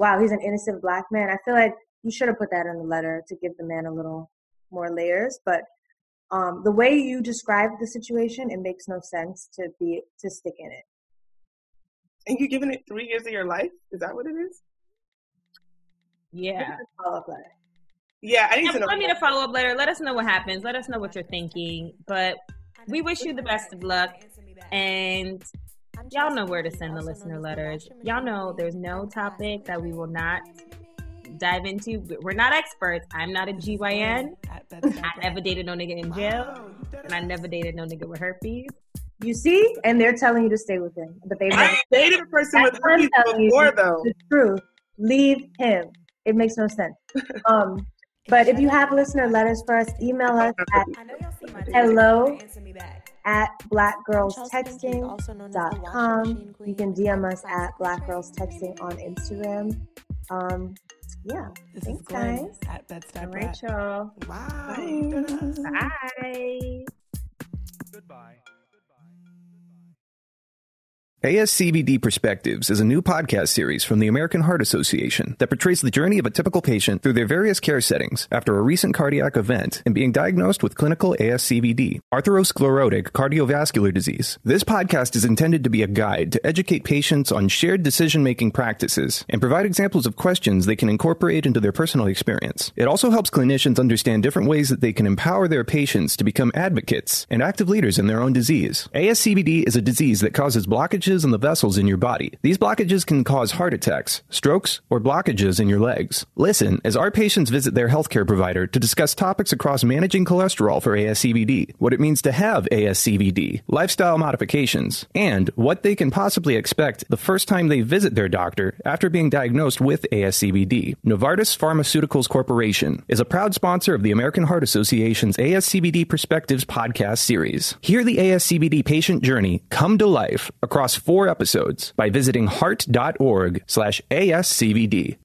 wow he's an innocent black man i feel like you should have put that in the letter to give the man a little more layers but um the way you describe the situation it makes no sense to be to stick in it And you're giving it three years of your life? Is that what it is? Yeah. Follow up letter. Yeah, I need to know. Send me the follow up letter. Let us know what happens. Let us know what you're thinking. But we wish you the best of luck. And y'all know where to send the listener letters. Y'all know there's no topic that we will not dive into. We're not experts. I'm not a GYN. I never dated no nigga in jail. And I never dated no nigga with herpes. You see, and they're telling you to stay with him, but they've never I dated a person with That's what herpes telling you. before, though. the truth. Leave him. It makes no sense. Um, [LAUGHS] but if you have listener letters for us, email us at hello at blackgirlstexting.com. You can DM us at blackgirlstexting on Instagram. Um, yeah. This is Thanks, Glenn guys. at Bed-Stuy All right, Brat. y'all. Bye. Goodbye. ASCVD Perspectives is a new podcast series from the American Heart Association that portrays the journey of a typical patient through their various care settings after a recent cardiac event and being diagnosed with clinical ASCVD, atherosclerotic cardiovascular disease. This podcast is intended to be a guide to educate patients on shared decision making practices and provide examples of questions they can incorporate into their personal experience. It also helps clinicians understand different ways that they can empower their patients to become advocates and active leaders in their own disease. ASCVD is a disease that causes blockages in the vessels in your body. These blockages can cause heart attacks, strokes, or blockages in your legs. Listen as our patients visit their healthcare provider to discuss topics across managing cholesterol for ASCVD, what it means to have ASCVD, lifestyle modifications, and what they can possibly expect the first time they visit their doctor after being diagnosed with ASCVD. Novartis Pharmaceuticals Corporation is a proud sponsor of the American Heart Association's ASCVD Perspectives podcast series. Hear the ASCVD patient journey come to life across four episodes by visiting heart.org slash ASCVD.